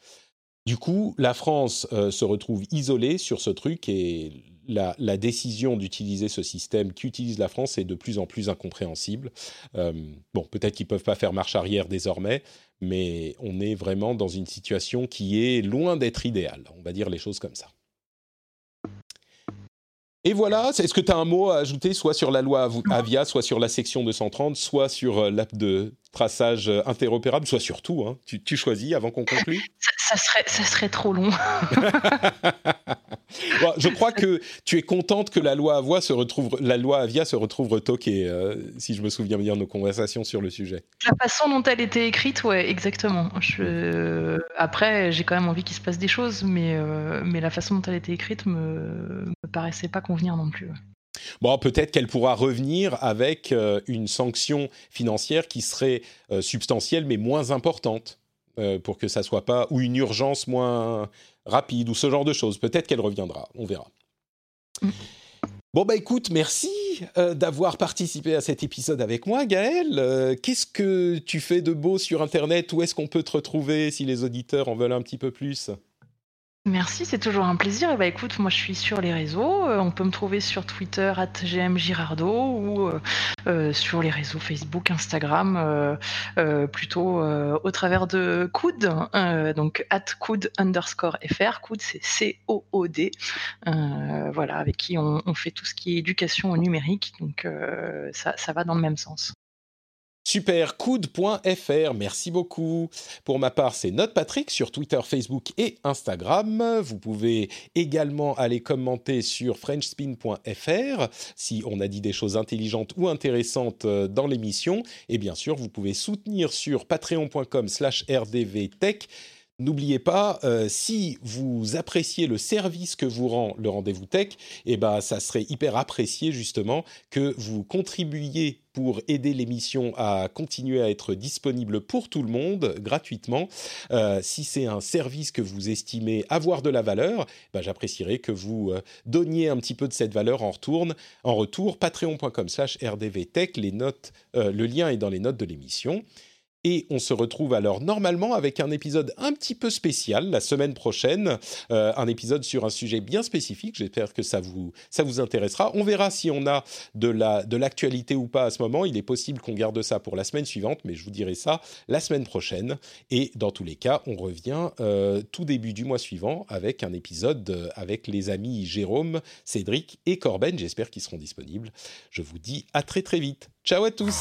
Du coup, la France euh, se retrouve isolée sur ce truc et la, décision d'utiliser ce système qu'utilise la France est de plus en plus incompréhensible. Euh, bon, peut-être qu'ils ne peuvent pas faire marche arrière désormais, mais on est vraiment dans une situation qui est loin d'être idéale. On va dire les choses comme ça. Et voilà, est-ce que tu as un mot à ajouter, soit sur la loi Avia, soit sur la section 230, soit sur euh, l'app de traçage euh, interopérable, soit sur tout hein. tu, choisis avant qu'on conclue
ça, serait, ça serait trop long.
je crois que tu es contente que la loi Avia se retrouve, la loi Avia se retrouve retoquée, euh, si je me souviens bien de nos conversations sur le sujet.
La façon dont elle était écrite, ouais, exactement. Je... Après, j'ai quand même envie qu'il se passe des choses, mais, mais la façon dont elle était écrite me, me paraissait pas convenir non plus.
Bon, peut-être qu'elle pourra revenir avec euh, une sanction financière qui serait euh, substantielle mais moins importante euh, pour que ça soit pas ou une urgence moins rapide ou ce genre de choses. Peut-être qu'elle reviendra, on verra. Mm. Bon bah écoute, merci d'avoir participé à cet épisode avec moi, Gaël. Qu'est-ce que tu fais de beau sur Internet? Où est-ce qu'on peut te retrouver si les auditeurs en veulent un petit peu plus?
Merci, c'est toujours un plaisir. Bah écoute, moi je suis sur les réseaux. Euh, on peut me trouver sur Twitter @gmgirardo ou euh, euh, sur les réseaux Facebook, Instagram, plutôt au travers de Coud, donc @coud underscore fr. Coud c'est C O O D. voilà, avec qui on, fait tout ce qui est éducation au numérique. Donc ça, ça va dans le même sens.
Super, coude.fr, merci beaucoup. Pour ma part, c'est Note Patrick sur Twitter, Facebook et Instagram. Vous pouvez également aller commenter sur frenchspin.fr si on a dit des choses intelligentes ou intéressantes euh, dans l'émission. Et bien sûr, vous pouvez soutenir sur patreon.com slash rdvtech N'oubliez pas, euh, si vous appréciez le service que vous rend le rendez-vous tech, eh ben, ça serait hyper apprécié justement que vous contribuiez pour aider l'émission à continuer à être disponible pour tout le monde gratuitement. Euh, si c'est un service que vous estimez avoir de la valeur, ben, j'apprécierais que vous euh, donniez un petit peu de cette valeur en retour. En retour, patreon.com/rdvtech. Les notes, le lien est dans les notes de l'émission. Et on se retrouve alors normalement avec un épisode un petit peu spécial la semaine prochaine, euh, un épisode sur un sujet bien spécifique. J'espère que ça vous, ça vous intéressera. On verra si on a de, la, de l'actualité ou pas à ce moment. Il est possible qu'on garde ça pour la semaine suivante, mais je vous dirai ça la semaine prochaine. Et dans tous les cas, on revient euh, tout début du mois suivant avec un épisode euh, avec les amis Jérôme, Cédric et Corben. J'espère qu'ils seront disponibles. Je vous dis à très très vite. Ciao à tous.